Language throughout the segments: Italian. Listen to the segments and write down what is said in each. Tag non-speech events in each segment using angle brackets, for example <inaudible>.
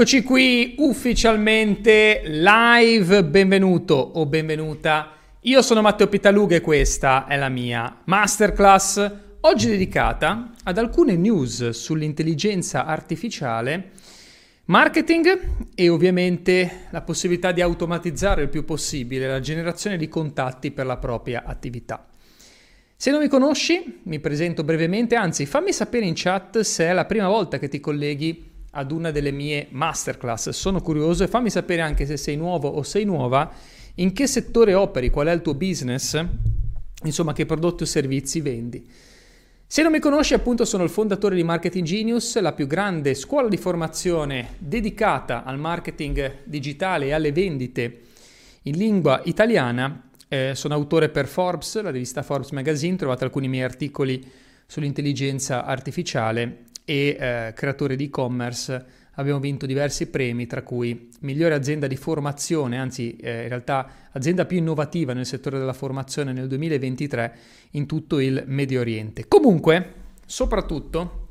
Eccoci qui ufficialmente live, benvenuto o benvenuta. Io sono Matteo Pitalughe e questa è la mia masterclass, oggi dedicata ad alcune news sull'intelligenza artificiale, marketing e ovviamente la possibilità di automatizzare il più possibile la generazione di contatti per la propria attività. Se non mi conosci, mi presento brevemente, anzi fammi sapere in chat se è la prima volta che ti colleghi ad una delle mie masterclass. Sono curioso e fammi sapere anche se sei nuovo o sei nuova, in che settore operi, qual è il tuo business, insomma che prodotti o servizi vendi. Se non mi conosci, appunto, sono il fondatore di Marketing Genius, la più grande scuola di formazione dedicata al marketing digitale e alle vendite in lingua italiana. Eh, sono autore per Forbes, la rivista Forbes Magazine, trovate alcuni miei articoli sull'intelligenza artificiale e eh, creatore di e-commerce abbiamo vinto diversi premi, tra cui migliore azienda di formazione, anzi eh, in realtà azienda più innovativa nel settore della formazione nel 2023 in tutto il Medio Oriente. Comunque, soprattutto,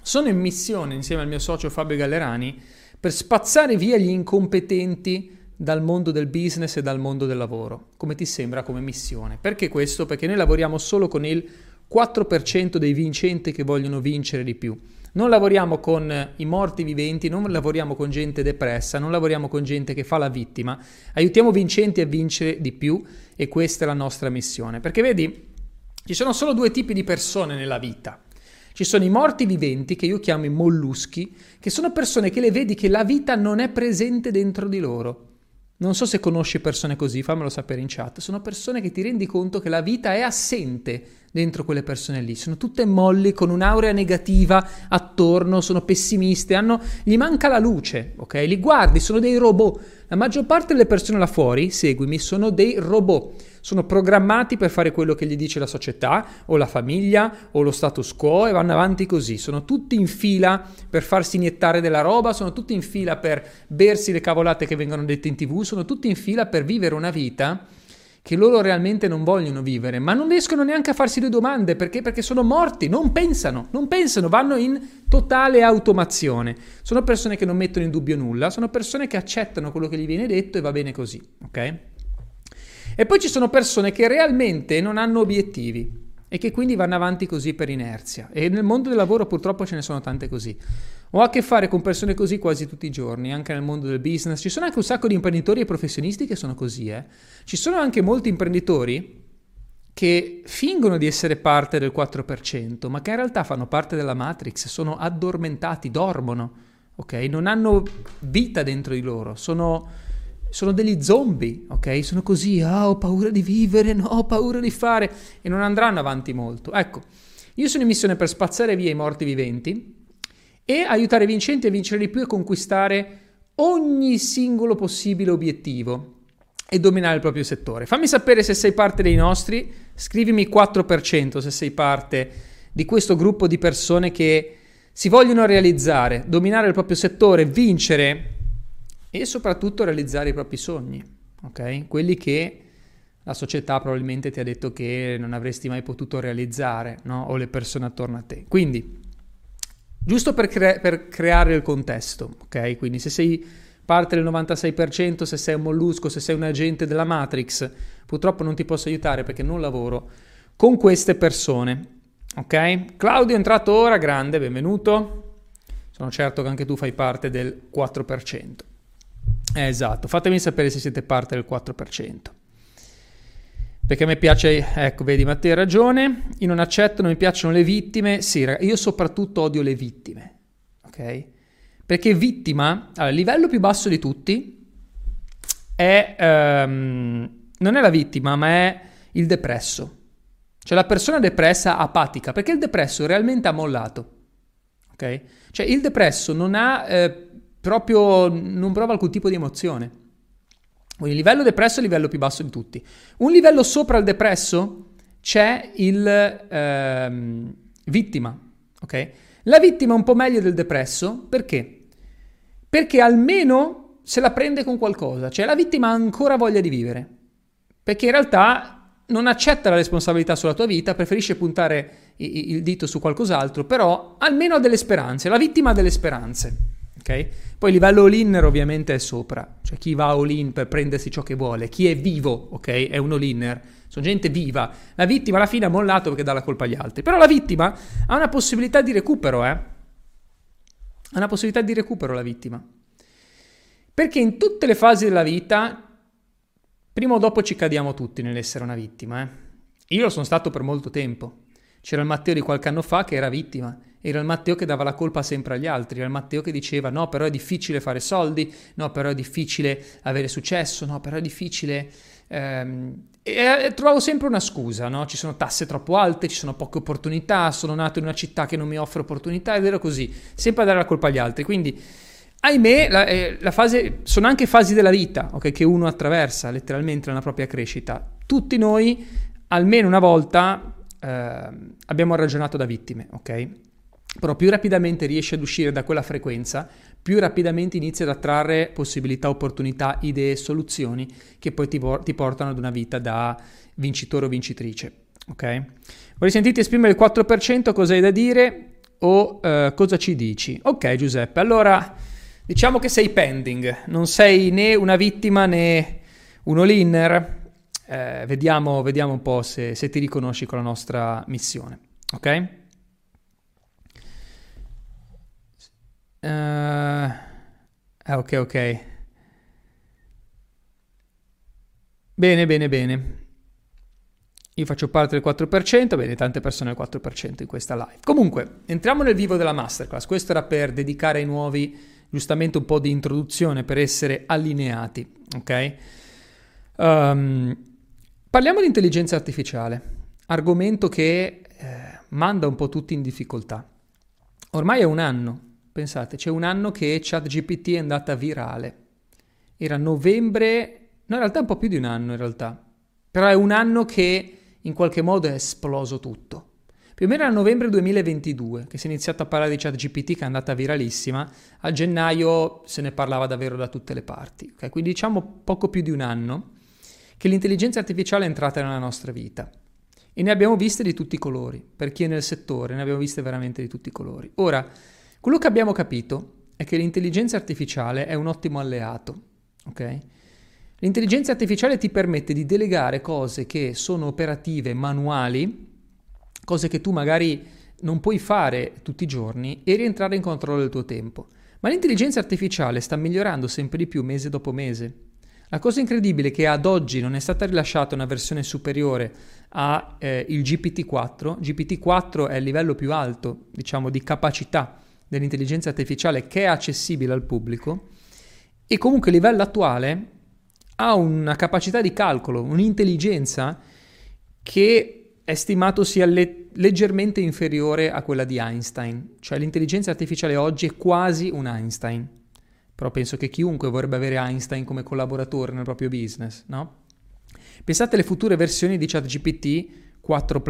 sono in missione insieme al mio socio Fabio Gallerani per spazzare via gli incompetenti dal mondo del business e dal mondo del lavoro. Come ti sembra come missione? Perché questo? Perché noi lavoriamo solo con il 4% dei vincenti che vogliono vincere di più. Non lavoriamo con i morti viventi, non lavoriamo con gente depressa, non lavoriamo con gente che fa la vittima, aiutiamo vincenti a vincere di più e questa è la nostra missione. Perché vedi, ci sono solo due tipi di persone nella vita. Ci sono i morti viventi, che io chiamo i molluschi, che sono persone che le vedi che la vita non è presente dentro di loro. Non so se conosci persone così, fammelo sapere in chat. Sono persone che ti rendi conto che la vita è assente dentro quelle persone lì. Sono tutte molli, con un'aurea negativa attorno, sono pessimiste, hanno, gli manca la luce, ok? Li guardi, sono dei robot. La maggior parte delle persone là fuori, seguimi, sono dei robot. Sono programmati per fare quello che gli dice la società o la famiglia o lo status quo e vanno avanti così. Sono tutti in fila per farsi iniettare della roba, sono tutti in fila per bersi le cavolate che vengono dette in tv, sono tutti in fila per vivere una vita che loro realmente non vogliono vivere, ma non riescono neanche a farsi due domande perché? Perché sono morti, non pensano, non pensano, vanno in totale automazione. Sono persone che non mettono in dubbio nulla, sono persone che accettano quello che gli viene detto e va bene così, ok? E poi ci sono persone che realmente non hanno obiettivi e che quindi vanno avanti così per inerzia. E nel mondo del lavoro purtroppo ce ne sono tante così. Ho a che fare con persone così quasi tutti i giorni, anche nel mondo del business. Ci sono anche un sacco di imprenditori e professionisti che sono così, eh. Ci sono anche molti imprenditori che fingono di essere parte del 4%, ma che in realtà fanno parte della Matrix, sono addormentati, dormono, ok? Non hanno vita dentro di loro, sono, sono degli zombie, ok? Sono così, ah, ho paura di vivere, no, ho paura di fare, e non andranno avanti molto. Ecco, io sono in missione per spazzare via i morti viventi, e aiutare vincenti a vincere di più e conquistare ogni singolo possibile obiettivo e dominare il proprio settore. Fammi sapere se sei parte dei nostri, scrivimi 4% se sei parte di questo gruppo di persone che si vogliono realizzare, dominare il proprio settore, vincere e soprattutto realizzare i propri sogni, ok? Quelli che la società probabilmente ti ha detto che non avresti mai potuto realizzare, no? O le persone attorno a te. Quindi Giusto per, cre- per creare il contesto, ok? Quindi se sei parte del 96%, se sei un mollusco, se sei un agente della Matrix, purtroppo non ti posso aiutare perché non lavoro con queste persone. Ok? Claudio è entrato ora, grande, benvenuto. Sono certo che anche tu fai parte del 4%. Eh, esatto, fatemi sapere se siete parte del 4% perché a me piace, ecco, vedi Matteo ha ragione, io non accetto, non mi piacciono le vittime, sì, io soprattutto odio le vittime, ok? Perché vittima, allora, livello più basso di tutti è, um, non è la vittima, ma è il depresso. Cioè la persona depressa apatica, perché il depresso realmente ha mollato, ok? Cioè il depresso non ha eh, proprio, non prova alcun tipo di emozione. Quindi livello depresso è il livello più basso di tutti. Un livello sopra il depresso c'è il ehm, vittima, ok? La vittima è un po' meglio del depresso, perché? Perché almeno se la prende con qualcosa, cioè la vittima ha ancora voglia di vivere, perché in realtà non accetta la responsabilità sulla tua vita, preferisce puntare il dito su qualcos'altro, però almeno ha delle speranze, la vittima ha delle speranze, ok? Poi il livello all-inner ovviamente è sopra, cioè chi va all-in per prendersi ciò che vuole, chi è vivo, ok? È un all-inner, sono gente viva. La vittima alla fine ha mollato perché dà la colpa agli altri, però la vittima ha una possibilità di recupero, eh? Ha una possibilità di recupero la vittima. Perché in tutte le fasi della vita, prima o dopo ci cadiamo tutti nell'essere una vittima, eh? Io lo sono stato per molto tempo. C'era il Matteo di qualche anno fa che era vittima era il Matteo che dava la colpa sempre agli altri, era il Matteo che diceva no, però è difficile fare soldi, no, però è difficile avere successo, no, però è difficile... Ehm... E, trovavo sempre una scusa, no? Ci sono tasse troppo alte, ci sono poche opportunità, sono nato in una città che non mi offre opportunità ed ero così, sempre a dare la colpa agli altri. Quindi, ahimè, la, eh, la fase, sono anche fasi della vita okay, che uno attraversa letteralmente nella propria crescita. Tutti noi, almeno una volta, eh, abbiamo ragionato da vittime, ok? Però più rapidamente riesci ad uscire da quella frequenza, più rapidamente inizi ad attrarre possibilità, opportunità, idee, soluzioni che poi ti, por- ti portano ad una vita da vincitore o vincitrice. Ok? Vorrei sentirti esprimere il 4%, cosa hai da dire o uh, cosa ci dici? Ok Giuseppe, allora diciamo che sei pending, non sei né una vittima né un all-inner. Eh, vediamo, vediamo, un po' se, se ti riconosci con la nostra missione. Ok? Uh, ok, ok. Bene, bene, bene. Io faccio parte del 4%, bene, tante persone al 4% in questa live. Comunque, entriamo nel vivo della masterclass. Questo era per dedicare ai nuovi giustamente un po' di introduzione per essere allineati, ok? Um, parliamo di intelligenza artificiale, argomento che eh, manda un po' tutti in difficoltà. Ormai è un anno Pensate, c'è un anno che ChatGPT è andata virale. Era novembre, no in realtà è un po' più di un anno in realtà, però è un anno che in qualche modo è esploso tutto. Più o meno era novembre 2022 che si è iniziato a parlare di ChatGPT che è andata viralissima, a gennaio se ne parlava davvero da tutte le parti. Okay? Quindi diciamo poco più di un anno che l'intelligenza artificiale è entrata nella nostra vita e ne abbiamo viste di tutti i colori. Per chi è nel settore ne abbiamo viste veramente di tutti i colori. Ora, quello che abbiamo capito è che l'intelligenza artificiale è un ottimo alleato, ok? L'intelligenza artificiale ti permette di delegare cose che sono operative, manuali, cose che tu magari non puoi fare tutti i giorni e rientrare in controllo del tuo tempo. Ma l'intelligenza artificiale sta migliorando sempre di più mese dopo mese. La cosa incredibile è che ad oggi non è stata rilasciata una versione superiore al eh, GPT-4. GPT-4 è il livello più alto, diciamo, di capacità dell'intelligenza artificiale che è accessibile al pubblico e comunque a livello attuale ha una capacità di calcolo, un'intelligenza che è stimato sia le- leggermente inferiore a quella di Einstein, cioè l'intelligenza artificiale oggi è quasi un Einstein, però penso che chiunque vorrebbe avere Einstein come collaboratore nel proprio business, no? Pensate alle future versioni di ChatGPT 4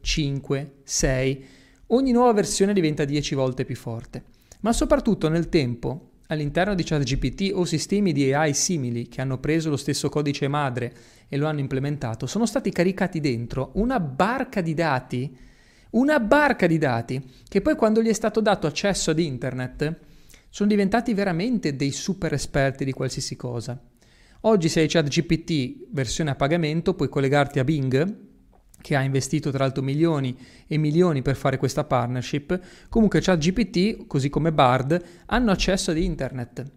5, 6, ogni nuova versione diventa 10 volte più forte. Ma soprattutto nel tempo, all'interno di ChatGPT o sistemi di AI simili che hanno preso lo stesso codice madre e lo hanno implementato, sono stati caricati dentro una barca di dati, una barca di dati, che poi quando gli è stato dato accesso ad internet sono diventati veramente dei super esperti di qualsiasi cosa. Oggi se hai ChatGPT versione a pagamento puoi collegarti a Bing che ha investito tra l'altro milioni e milioni per fare questa partnership, comunque ChatGPT, così come Bard, hanno accesso ad internet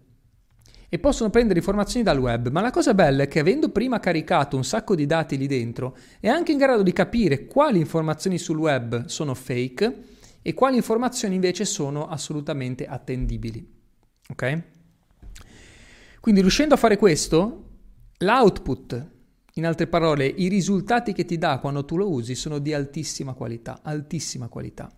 e possono prendere informazioni dal web, ma la cosa bella è che avendo prima caricato un sacco di dati lì dentro, è anche in grado di capire quali informazioni sul web sono fake e quali informazioni invece sono assolutamente attendibili. Ok? Quindi riuscendo a fare questo, l'output in altre parole, i risultati che ti dà quando tu lo usi sono di altissima qualità, altissima qualità.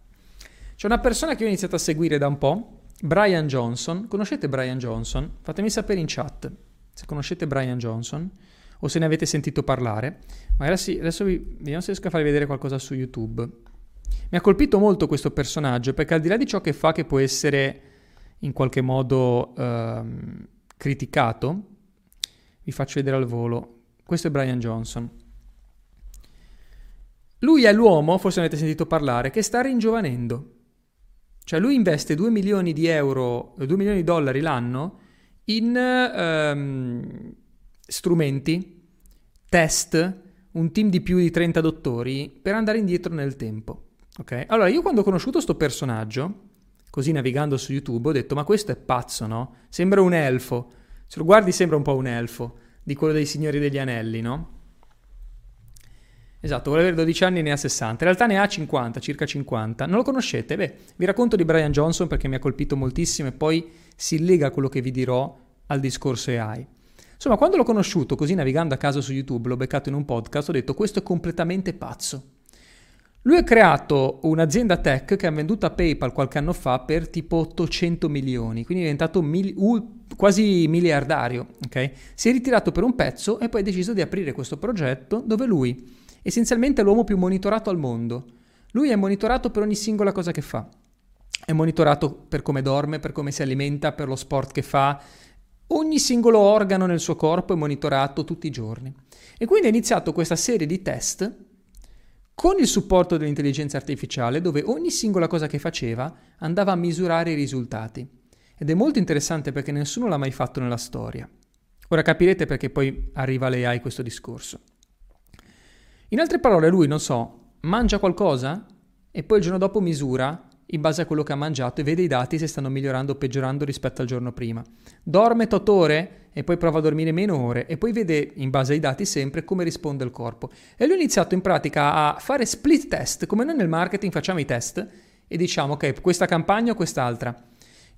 C'è una persona che ho iniziato a seguire da un po', Brian Johnson. Conoscete Brian Johnson? Fatemi sapere in chat se conoscete Brian Johnson o se ne avete sentito parlare. Magari sì, adesso vi, vediamo se riesco a farvi vedere qualcosa su YouTube. Mi ha colpito molto questo personaggio perché al di là di ciò che fa che può essere in qualche modo ehm, criticato, vi faccio vedere al volo. Questo è Brian Johnson. Lui è l'uomo, forse avete sentito parlare, che sta ringiovanendo. Cioè lui investe 2 milioni di euro, 2 milioni di dollari l'anno in um, strumenti, test, un team di più di 30 dottori per andare indietro nel tempo. Ok? Allora io quando ho conosciuto questo personaggio, così navigando su YouTube, ho detto ma questo è pazzo, no? Sembra un elfo. Se lo guardi sembra un po' un elfo, di quello dei Signori degli Anelli, no? Esatto, vuole avere 12 anni e ne ha 60. In realtà ne ha 50, circa 50. Non lo conoscete? Beh, vi racconto di Brian Johnson perché mi ha colpito moltissimo e poi si lega a quello che vi dirò al discorso AI. Insomma, quando l'ho conosciuto, così navigando a caso su YouTube, l'ho beccato in un podcast, ho detto questo è completamente pazzo. Lui ha creato un'azienda tech che ha venduto a PayPal qualche anno fa per tipo 800 milioni, quindi è diventato mil- uh, quasi miliardario. Okay? Si è ritirato per un pezzo e poi ha deciso di aprire questo progetto dove lui essenzialmente è l'uomo più monitorato al mondo. Lui è monitorato per ogni singola cosa che fa. È monitorato per come dorme, per come si alimenta, per lo sport che fa. Ogni singolo organo nel suo corpo è monitorato tutti i giorni. E quindi ha iniziato questa serie di test con il supporto dell'intelligenza artificiale dove ogni singola cosa che faceva andava a misurare i risultati. Ed è molto interessante perché nessuno l'ha mai fatto nella storia. Ora capirete perché poi arriva l'AI questo discorso. In altre parole, lui, non so, mangia qualcosa e poi il giorno dopo misura in base a quello che ha mangiato e vede i dati se stanno migliorando o peggiorando rispetto al giorno prima. Dorme 8 ore e poi prova a dormire meno ore e poi vede in base ai dati sempre come risponde il corpo. E lui ha iniziato in pratica a fare split test, come noi nel marketing facciamo i test e diciamo ok, questa campagna o quest'altra.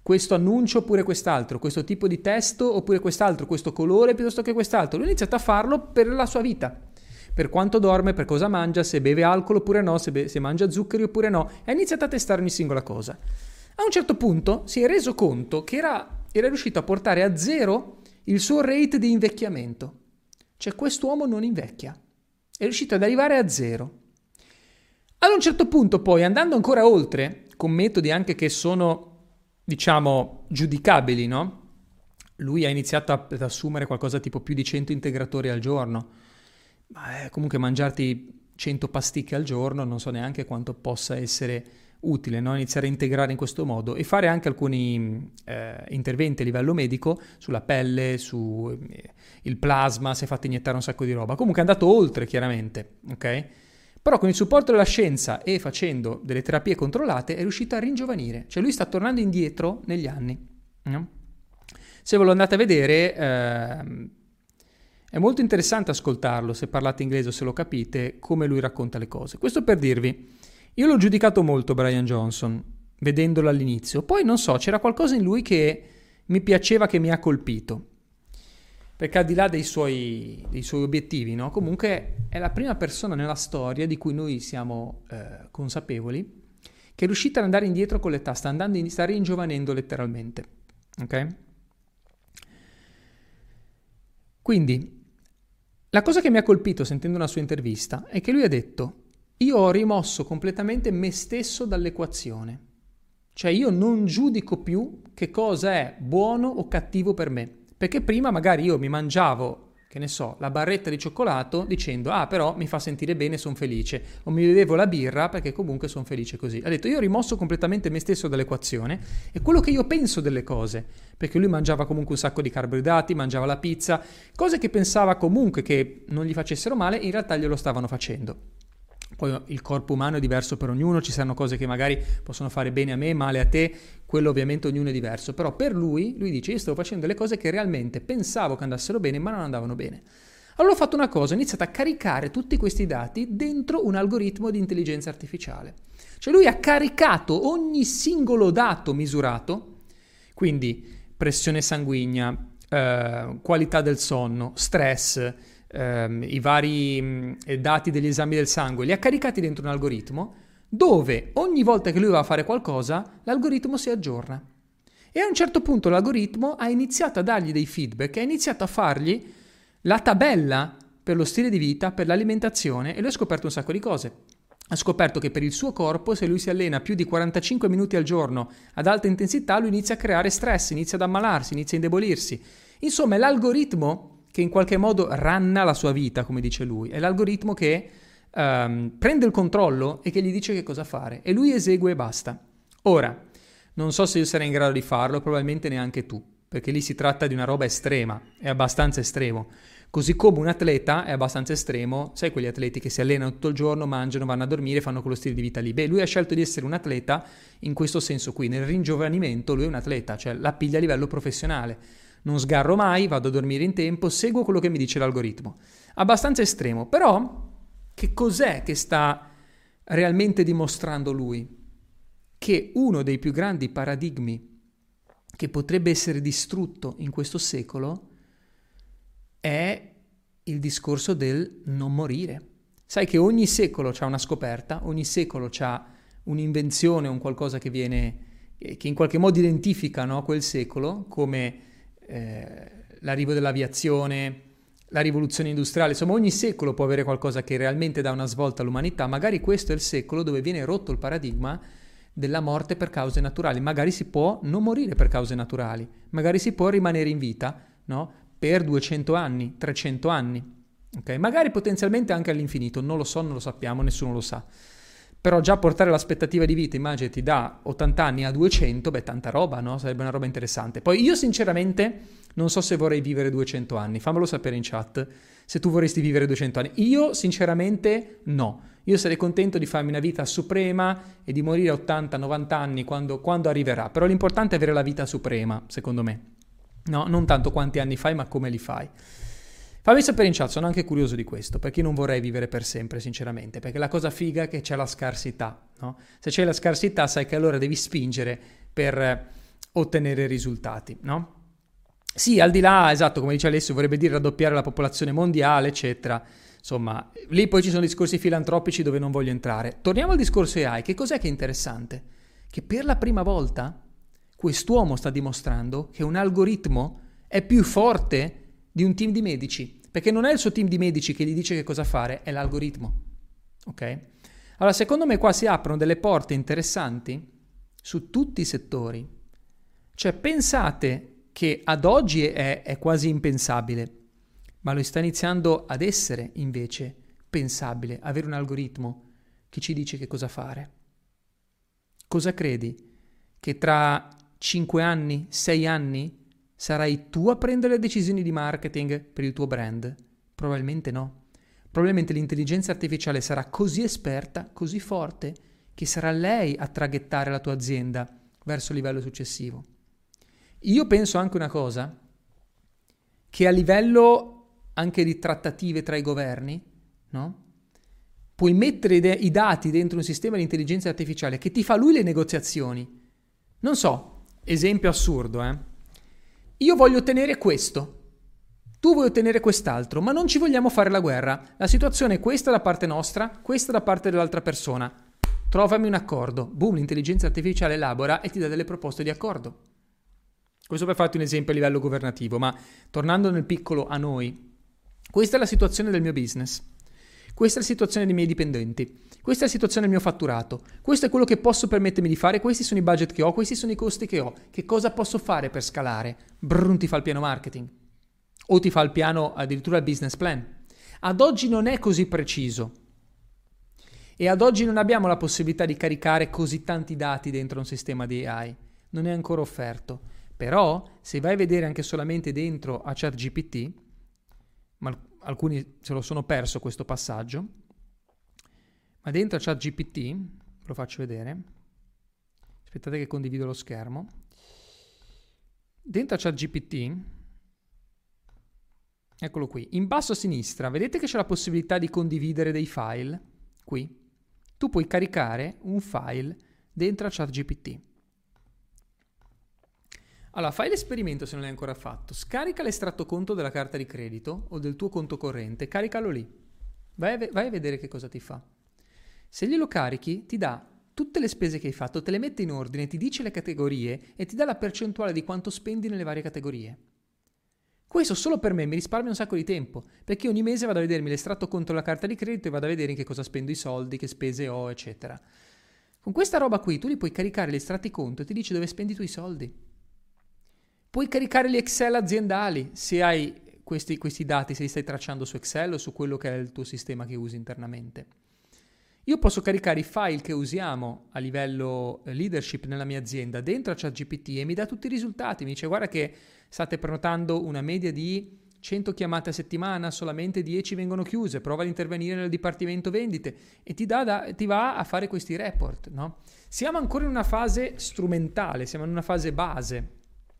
Questo annuncio oppure quest'altro, questo tipo di testo oppure quest'altro, questo colore piuttosto che quest'altro. Lui ha iniziato a farlo per la sua vita per quanto dorme, per cosa mangia, se beve alcol oppure no, se, be- se mangia zuccheri oppure no, e ha iniziato a testare ogni singola cosa. A un certo punto si è reso conto che era, era riuscito a portare a zero il suo rate di invecchiamento. Cioè quest'uomo non invecchia. È riuscito ad arrivare a zero. Ad un certo punto poi, andando ancora oltre, con metodi anche che sono, diciamo, giudicabili, no? Lui ha iniziato ad assumere qualcosa tipo più di 100 integratori al giorno ma eh, comunque mangiarti 100 pasticche al giorno non so neanche quanto possa essere utile no? iniziare a integrare in questo modo e fare anche alcuni eh, interventi a livello medico sulla pelle, sul eh, plasma, si è fatto iniettare un sacco di roba. Comunque è andato oltre chiaramente, ok? Però con il supporto della scienza e facendo delle terapie controllate è riuscito a ringiovanire, cioè lui sta tornando indietro negli anni. No? Se ve lo andate a vedere, eh, è molto interessante ascoltarlo se parlate inglese o se lo capite, come lui racconta le cose. Questo per dirvi, io l'ho giudicato molto Brian Johnson, vedendolo all'inizio. Poi non so, c'era qualcosa in lui che mi piaceva, che mi ha colpito. Perché al di là dei suoi, dei suoi obiettivi, no? comunque è la prima persona nella storia di cui noi siamo eh, consapevoli che è riuscita ad andare indietro con l'età, sta, andando in, sta ringiovanendo letteralmente. Ok? Quindi la cosa che mi ha colpito sentendo una sua intervista è che lui ha detto io ho rimosso completamente me stesso dall'equazione. Cioè io non giudico più che cosa è buono o cattivo per me. Perché prima magari io mi mangiavo che ne so, la barretta di cioccolato dicendo ah però mi fa sentire bene, sono felice, o mi bevevo la birra perché comunque sono felice così. Ha detto io ho rimosso completamente me stesso dall'equazione e quello che io penso delle cose, perché lui mangiava comunque un sacco di carboidrati, mangiava la pizza, cose che pensava comunque che non gli facessero male, in realtà glielo stavano facendo. Poi il corpo umano è diverso per ognuno, ci saranno cose che magari possono fare bene a me, male a te, quello ovviamente ognuno è diverso, però per lui, lui dice io stavo facendo delle cose che realmente pensavo che andassero bene ma non andavano bene. Allora ho fatto una cosa, ho iniziato a caricare tutti questi dati dentro un algoritmo di intelligenza artificiale. Cioè lui ha caricato ogni singolo dato misurato, quindi pressione sanguigna, eh, qualità del sonno, stress, ehm, i vari mh, mm, dati degli esami del sangue, li ha caricati dentro un algoritmo dove ogni volta che lui va a fare qualcosa, l'algoritmo si aggiorna. E a un certo punto l'algoritmo ha iniziato a dargli dei feedback, ha iniziato a fargli la tabella per lo stile di vita, per l'alimentazione e lui ha scoperto un sacco di cose. Ha scoperto che per il suo corpo, se lui si allena più di 45 minuti al giorno ad alta intensità, lui inizia a creare stress, inizia ad ammalarsi, inizia a indebolirsi. Insomma, l'algoritmo che in qualche modo ranna la sua vita, come dice lui. È l'algoritmo che um, prende il controllo e che gli dice che cosa fare e lui esegue e basta. Ora, Non so se io sarei in grado di farlo, probabilmente neanche tu, perché lì si tratta di una roba estrema, è abbastanza estremo. Così come un atleta è abbastanza estremo, sai quegli atleti che si allenano tutto il giorno, mangiano, vanno a dormire, fanno quello stile di vita lì. Beh, lui ha scelto di essere un atleta in questo senso qui, nel ringiovanimento lui è un atleta, cioè la piglia a livello professionale. Non sgarro mai, vado a dormire in tempo, seguo quello che mi dice l'algoritmo. Abbastanza estremo, però che cos'è che sta realmente dimostrando lui? Che uno dei più grandi paradigmi che potrebbe essere distrutto in questo secolo è il discorso del non morire. Sai che ogni secolo c'ha una scoperta, ogni secolo c'ha un'invenzione, un qualcosa che viene, che in qualche modo identifica no, quel secolo, come eh, l'arrivo dell'aviazione, la rivoluzione industriale, insomma ogni secolo può avere qualcosa che realmente dà una svolta all'umanità, magari questo è il secolo dove viene rotto il paradigma della morte per cause naturali, magari si può non morire per cause naturali, magari si può rimanere in vita, no? per 200 anni, 300 anni, okay? magari potenzialmente anche all'infinito, non lo so, non lo sappiamo, nessuno lo sa. Però già portare l'aspettativa di vita, immaginati, da 80 anni a 200, beh, tanta roba, no? Sarebbe una roba interessante. Poi io sinceramente non so se vorrei vivere 200 anni, fammelo sapere in chat se tu vorresti vivere 200 anni. Io sinceramente no. Io sarei contento di farmi una vita suprema e di morire a 80-90 anni quando, quando arriverà. Però l'importante è avere la vita suprema, secondo me. No, non tanto quanti anni fai, ma come li fai. Fammi sapere in chat, sono anche curioso di questo, perché non vorrei vivere per sempre, sinceramente, perché la cosa figa è che c'è la scarsità, no? Se c'è la scarsità sai che allora devi spingere per eh, ottenere risultati, no? Sì, al di là, esatto, come dice Alessio, vorrebbe dire raddoppiare la popolazione mondiale, eccetera. Insomma, lì poi ci sono discorsi filantropici dove non voglio entrare. Torniamo al discorso AI, che cos'è che è interessante? Che per la prima volta quest'uomo sta dimostrando che un algoritmo è più forte di un team di medici, perché non è il suo team di medici che gli dice che cosa fare, è l'algoritmo. Ok? Allora, secondo me qua si aprono delle porte interessanti su tutti i settori. Cioè, pensate che ad oggi è, è quasi impensabile, ma lo sta iniziando ad essere invece pensabile, avere un algoritmo che ci dice che cosa fare. Cosa credi? Che tra 5 anni, 6 anni, sarai tu a prendere le decisioni di marketing per il tuo brand? Probabilmente no. Probabilmente l'intelligenza artificiale sarà così esperta, così forte, che sarà lei a traghettare la tua azienda verso il livello successivo. Io penso anche una cosa, che a livello anche di trattative tra i governi, no? Puoi mettere i dati dentro un sistema di intelligenza artificiale che ti fa lui le negoziazioni. Non so, esempio assurdo, eh? Io voglio ottenere questo. Tu vuoi ottenere quest'altro, ma non ci vogliamo fare la guerra. La situazione è questa da parte nostra, questa da parte dell'altra persona. Trovami un accordo. Boom, l'intelligenza artificiale elabora e ti dà delle proposte di accordo. Questo per farti un esempio a livello governativo, ma tornando nel piccolo a noi, questa è la situazione del mio business. Questa è la situazione dei miei dipendenti. Questa è la situazione del mio fatturato. Questo è quello che posso permettermi di fare. Questi sono i budget che ho. Questi sono i costi che ho. Che cosa posso fare per scalare? Brrr, ti fa il piano marketing. O ti fa il piano addirittura il business plan. Ad oggi non è così preciso. E ad oggi non abbiamo la possibilità di caricare così tanti dati dentro un sistema di AI. Non è ancora offerto. Però, se vai a vedere anche solamente dentro a ChatGPT, ma alcuni se lo sono perso questo passaggio, ma dentro a ChatGPT, ve lo faccio vedere, aspettate che condivido lo schermo, dentro a ChatGPT, eccolo qui, in basso a sinistra, vedete che c'è la possibilità di condividere dei file, qui, tu puoi caricare un file dentro a ChatGPT. Allora, fai l'esperimento se non l'hai ancora fatto. Scarica l'estratto conto della carta di credito o del tuo conto corrente, caricalo lì. Vai a, vai a vedere che cosa ti fa. Se glielo carichi, ti dà tutte le spese che hai fatto, te le mette in ordine, ti dice le categorie e ti dà la percentuale di quanto spendi nelle varie categorie. Questo solo per me mi risparmia un sacco di tempo, perché ogni mese vado a vedermi l'estratto conto della carta di credito e vado a vedere in che cosa spendo i soldi, che spese ho, eccetera. Con questa roba qui tu li puoi caricare gli estratti conto e ti dice dove spendi i tuoi soldi. Puoi caricare gli Excel aziendali se hai questi, questi dati, se li stai tracciando su Excel o su quello che è il tuo sistema che usi internamente. Io posso caricare i file che usiamo a livello eh, leadership nella mia azienda dentro a ChatGPT e mi dà tutti i risultati. Mi dice guarda che state prenotando una media di 100 chiamate a settimana, solamente 10 vengono chiuse, prova ad intervenire nel dipartimento vendite e ti, da, ti va a fare questi report. No? Siamo ancora in una fase strumentale, siamo in una fase base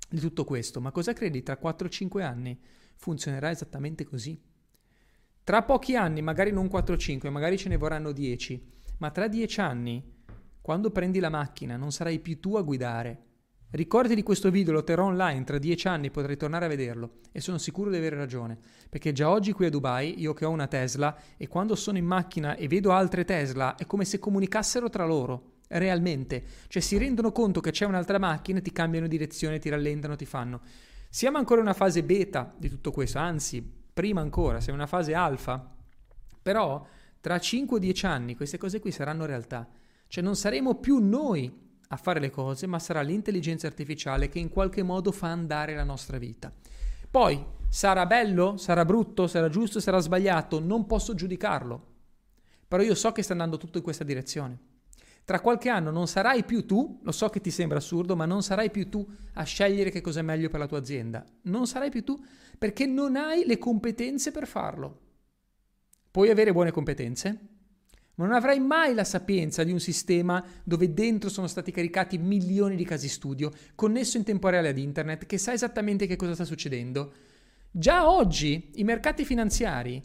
di tutto questo, ma cosa credi tra 4-5 anni funzionerà esattamente così? Tra pochi anni, magari non 4-5, magari ce ne vorranno 10, ma tra 10 anni, quando prendi la macchina, non sarai più tu a guidare, Ricordi di questo video, lo terrò online, tra dieci anni potrai tornare a vederlo e sono sicuro di avere ragione, perché già oggi qui a Dubai, io che ho una Tesla, e quando sono in macchina e vedo altre Tesla, è come se comunicassero tra loro, realmente, cioè si rendono conto che c'è un'altra macchina, ti cambiano direzione, ti rallentano, ti fanno. Siamo ancora in una fase beta di tutto questo, anzi, prima ancora, in una fase alfa, però tra 5-10 anni queste cose qui saranno realtà, cioè non saremo più noi a fare le cose, ma sarà l'intelligenza artificiale che in qualche modo fa andare la nostra vita. Poi sarà bello, sarà brutto, sarà giusto, sarà sbagliato, non posso giudicarlo. Però io so che sta andando tutto in questa direzione. Tra qualche anno non sarai più tu, lo so che ti sembra assurdo, ma non sarai più tu a scegliere che cosa è meglio per la tua azienda. Non sarai più tu perché non hai le competenze per farlo. Puoi avere buone competenze, ma non avrai mai la sapienza di un sistema dove dentro sono stati caricati milioni di casi studio, connesso in tempo reale ad internet, che sa esattamente che cosa sta succedendo. Già oggi i mercati finanziari,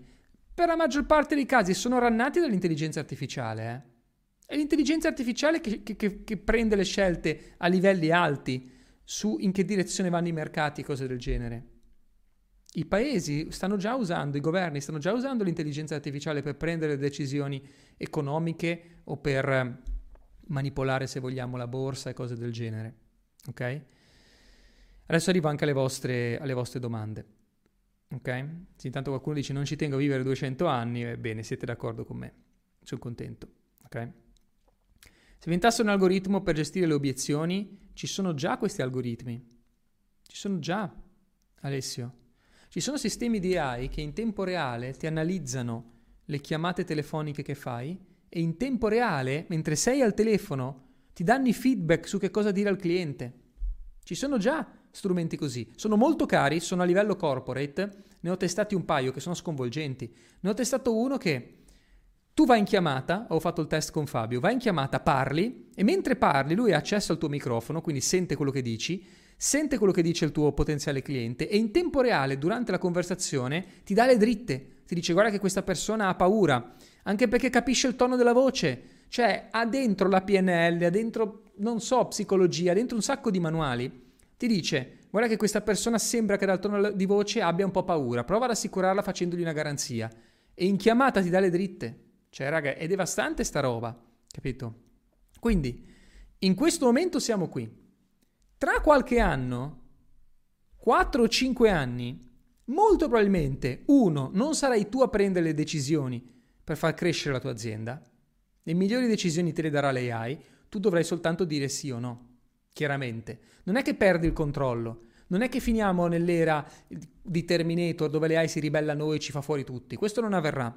per la maggior parte dei casi, sono rannati dall'intelligenza artificiale. Eh? È l'intelligenza artificiale che, che, che, prende le scelte a livelli alti su in che direzione vanno i mercati cose del genere. I paesi stanno già usando, i governi stanno già usando l'intelligenza artificiale per prendere decisioni economiche o per manipolare, se vogliamo, la borsa e cose del genere. Ok? Adesso arrivo anche alle vostre, alle vostre domande. Ok? Se intanto qualcuno dice non ci tengo a vivere 200 anni, ebbene, siete d'accordo con me. Sono contento. Ok? Se inventasse un algoritmo per gestire le obiezioni, ci sono già questi algoritmi. Ci sono già, Alessio. Ci sono sistemi di AI che in tempo reale ti analizzano le chiamate telefoniche che fai e in tempo reale, mentre sei al telefono, ti danno i feedback su che cosa dire al cliente. Ci sono già strumenti così. Sono molto cari, sono a livello corporate, ne ho testati un paio che sono sconvolgenti. Ne ho testato uno che tu vai in chiamata, ho fatto il test con Fabio, vai in chiamata, parli e mentre parli lui ha accesso al tuo microfono, quindi sente quello che dici sente quello che dice il tuo potenziale cliente e in tempo reale, durante la conversazione, ti dà le dritte. Ti dice guarda che questa persona ha paura, anche perché capisce il tono della voce. Cioè ha dentro la PNL, ha dentro, non so, psicologia, ha dentro un sacco di manuali. Ti dice guarda che questa persona sembra che dal tono di voce abbia un po' paura, prova ad assicurarla facendogli una garanzia. E in chiamata ti dà le dritte. Cioè raga, è devastante sta roba, capito? Quindi, in questo momento siamo qui. Tra qualche anno, 4 o 5 anni, molto probabilmente, uno, non sarai tu a prendere le decisioni per far crescere la tua azienda, le migliori decisioni te le darà l'AI, tu dovrai soltanto dire sì o no, chiaramente. Non è che perdi il controllo, non è che finiamo nell'era di Terminator dove l'AI si ribella a noi e ci fa fuori tutti, questo non avverrà.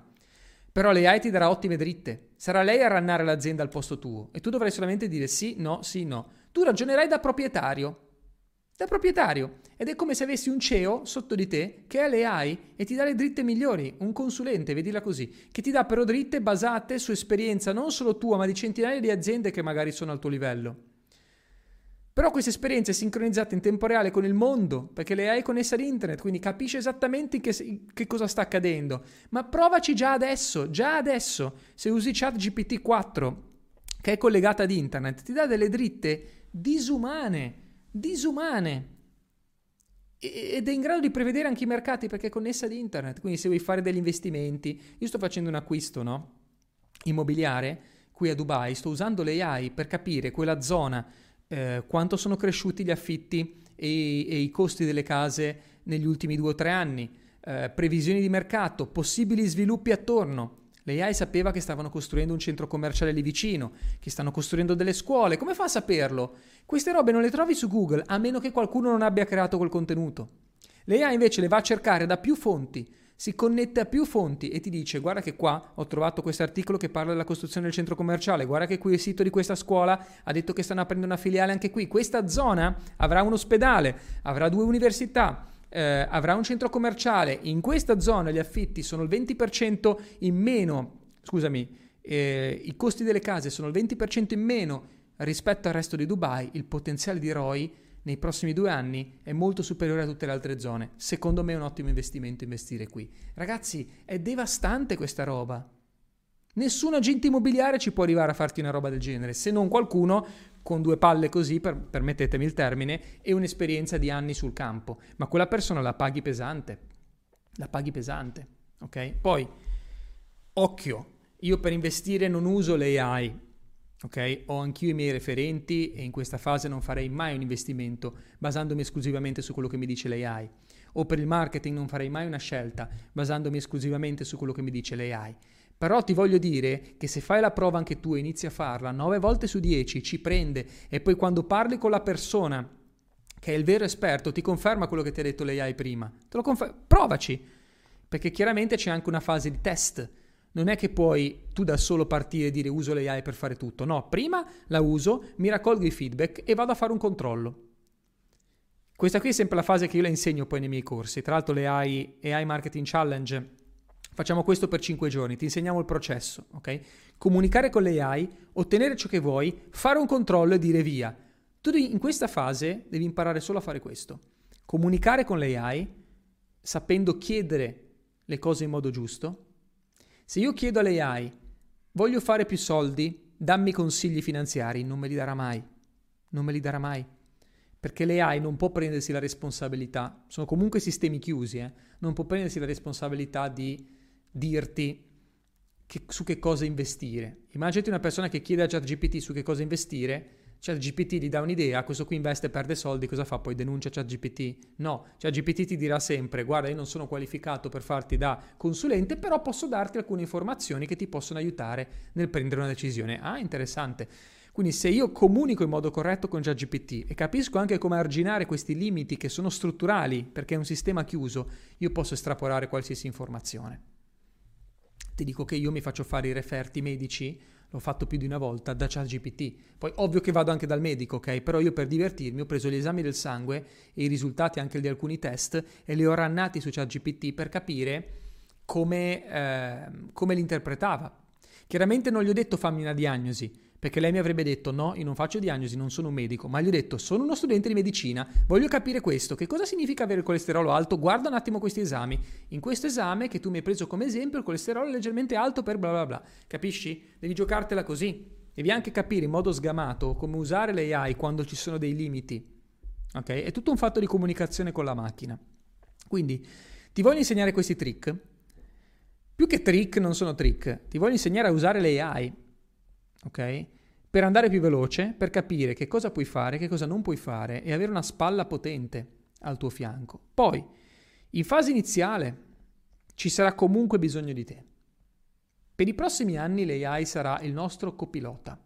Però l'AI ti darà ottime dritte. Sarà lei a rannare l'azienda al posto tuo e tu dovrai solamente dire sì, no, sì, no. Tu ragionerai da proprietario. Da proprietario. Ed è come se avessi un CEO sotto di te che è l'AI e ti dà le dritte migliori, un consulente, vedila così, che ti dà però dritte basate su esperienza non solo tua, ma di centinaia di aziende che magari sono al tuo livello. Però questa esperienza è sincronizzata in tempo reale con il mondo, perché lei è connessa ad internet, quindi capisce esattamente che, che, cosa sta accadendo. Ma provaci già adesso, già adesso, se usi ChatGPT 4, che è collegata ad internet, ti dà delle dritte disumane, disumane. Ed è in grado di prevedere anche i mercati perché è connessa ad internet. Quindi se vuoi fare degli investimenti, io sto facendo un acquisto, no? Immobiliare qui a Dubai, sto usando l'AI per capire quella zona eh, quanto sono cresciuti gli affitti e, e, i costi delle case negli ultimi due o tre anni, eh, previsioni di mercato, possibili sviluppi attorno. L'AI sapeva che stavano costruendo un centro commerciale lì vicino, che stanno costruendo delle scuole. Come fa a saperlo? Queste robe non le trovi su Google a meno che qualcuno non abbia creato quel contenuto. L'AI invece le va a cercare da più fonti si connette a più fonti e ti dice guarda che qua ho trovato questo articolo che parla della costruzione del centro commerciale, guarda che qui il sito di questa scuola ha detto che stanno aprendo una filiale anche qui, questa zona avrà un ospedale, avrà due università, eh, avrà un centro commerciale, in questa zona gli affitti sono il 20% in meno, scusami, eh, i costi delle case sono il 20% in meno rispetto al resto di Dubai, il potenziale di ROI nei prossimi due anni è molto superiore a tutte le altre zone. Secondo me è un ottimo investimento investire qui. Ragazzi, è devastante questa roba. Nessun agente immobiliare ci può arrivare a farti una roba del genere, se non qualcuno con due palle così, per, permettetemi il termine, e un'esperienza di anni sul campo. Ma quella persona la paghi pesante. La paghi pesante, ok? Poi, occhio, io per investire non uso l'AI, Ok? Ho anch'io i miei referenti e in questa fase non farei mai un investimento basandomi esclusivamente su quello che mi dice l'AI. O per il marketing non farei mai una scelta basandomi esclusivamente su quello che mi dice l'AI. Però ti voglio dire che se fai la prova anche tu e inizi a farla, 9 volte su 10 ci prende e poi quando parli con la persona che è il vero esperto ti conferma quello che ti ha detto l'AI prima. Te lo confer- provaci, perché chiaramente c'è anche una fase di test non è che puoi tu da solo partire e dire uso l'AI per fare tutto. No, prima la uso, mi raccolgo i feedback e vado a fare un controllo. Questa qui è sempre la fase che io le insegno poi nei miei corsi. Tra l'altro le AI, AI Marketing Challenge, facciamo questo per 5 giorni, ti insegniamo il processo, ok? Comunicare con l'AI, ottenere ciò che vuoi, fare un controllo e dire via. Tu in questa fase devi imparare solo a fare questo. Comunicare con l'AI, sapendo chiedere le cose in modo giusto, se io chiedo all'AI, voglio fare più soldi, dammi consigli finanziari, non me li darà mai. Non me li darà mai. Perché l'AI non può prendersi la responsabilità, sono comunque sistemi chiusi, eh? non può prendersi la responsabilità di dirti che, su che cosa investire. Immaginati una persona che chiede a ChatGPT su che cosa investire ChatGPT gli dà un'idea, questo qui investe e perde soldi, cosa fa? Poi denuncia ChatGPT? No, ChatGPT ti dirà sempre, guarda io non sono qualificato per farti da consulente, però posso darti alcune informazioni che ti possono aiutare nel prendere una decisione. Ah, interessante. Quindi se io comunico in modo corretto con ChatGPT e capisco anche come arginare questi limiti che sono strutturali perché è un sistema chiuso, io posso estrapolare qualsiasi informazione. Ti dico che io mi faccio fare i referti medici l'ho fatto più di una volta da ChatGPT. Poi ovvio che vado anche dal medico, ok? Però io per divertirmi ho preso gli esami del sangue e i risultati anche di alcuni test e li ho rannati su ChatGPT per capire come, eh, come li interpretava. Chiaramente non gli ho detto fammi una diagnosi, perché lei mi avrebbe detto no, io non faccio diagnosi, non sono un medico, ma gli ho detto sono uno studente di medicina, voglio capire questo, che cosa significa avere il colesterolo alto, guarda un attimo questi esami, in questo esame che tu mi hai preso come esempio il colesterolo è leggermente alto per bla bla bla, capisci? Devi giocartela così, devi anche capire in modo sgamato come usare le AI quando ci sono dei limiti, ok? È tutto un fatto di comunicazione con la macchina. Quindi ti voglio insegnare questi trick, più che trick non sono trick, ti voglio insegnare a usare le AI ok? Per andare più veloce, per capire che cosa puoi fare, che cosa non puoi fare e avere una spalla potente al tuo fianco. Poi, in fase iniziale, ci sarà comunque bisogno di te. Per i prossimi anni l'AI sarà il nostro copilota.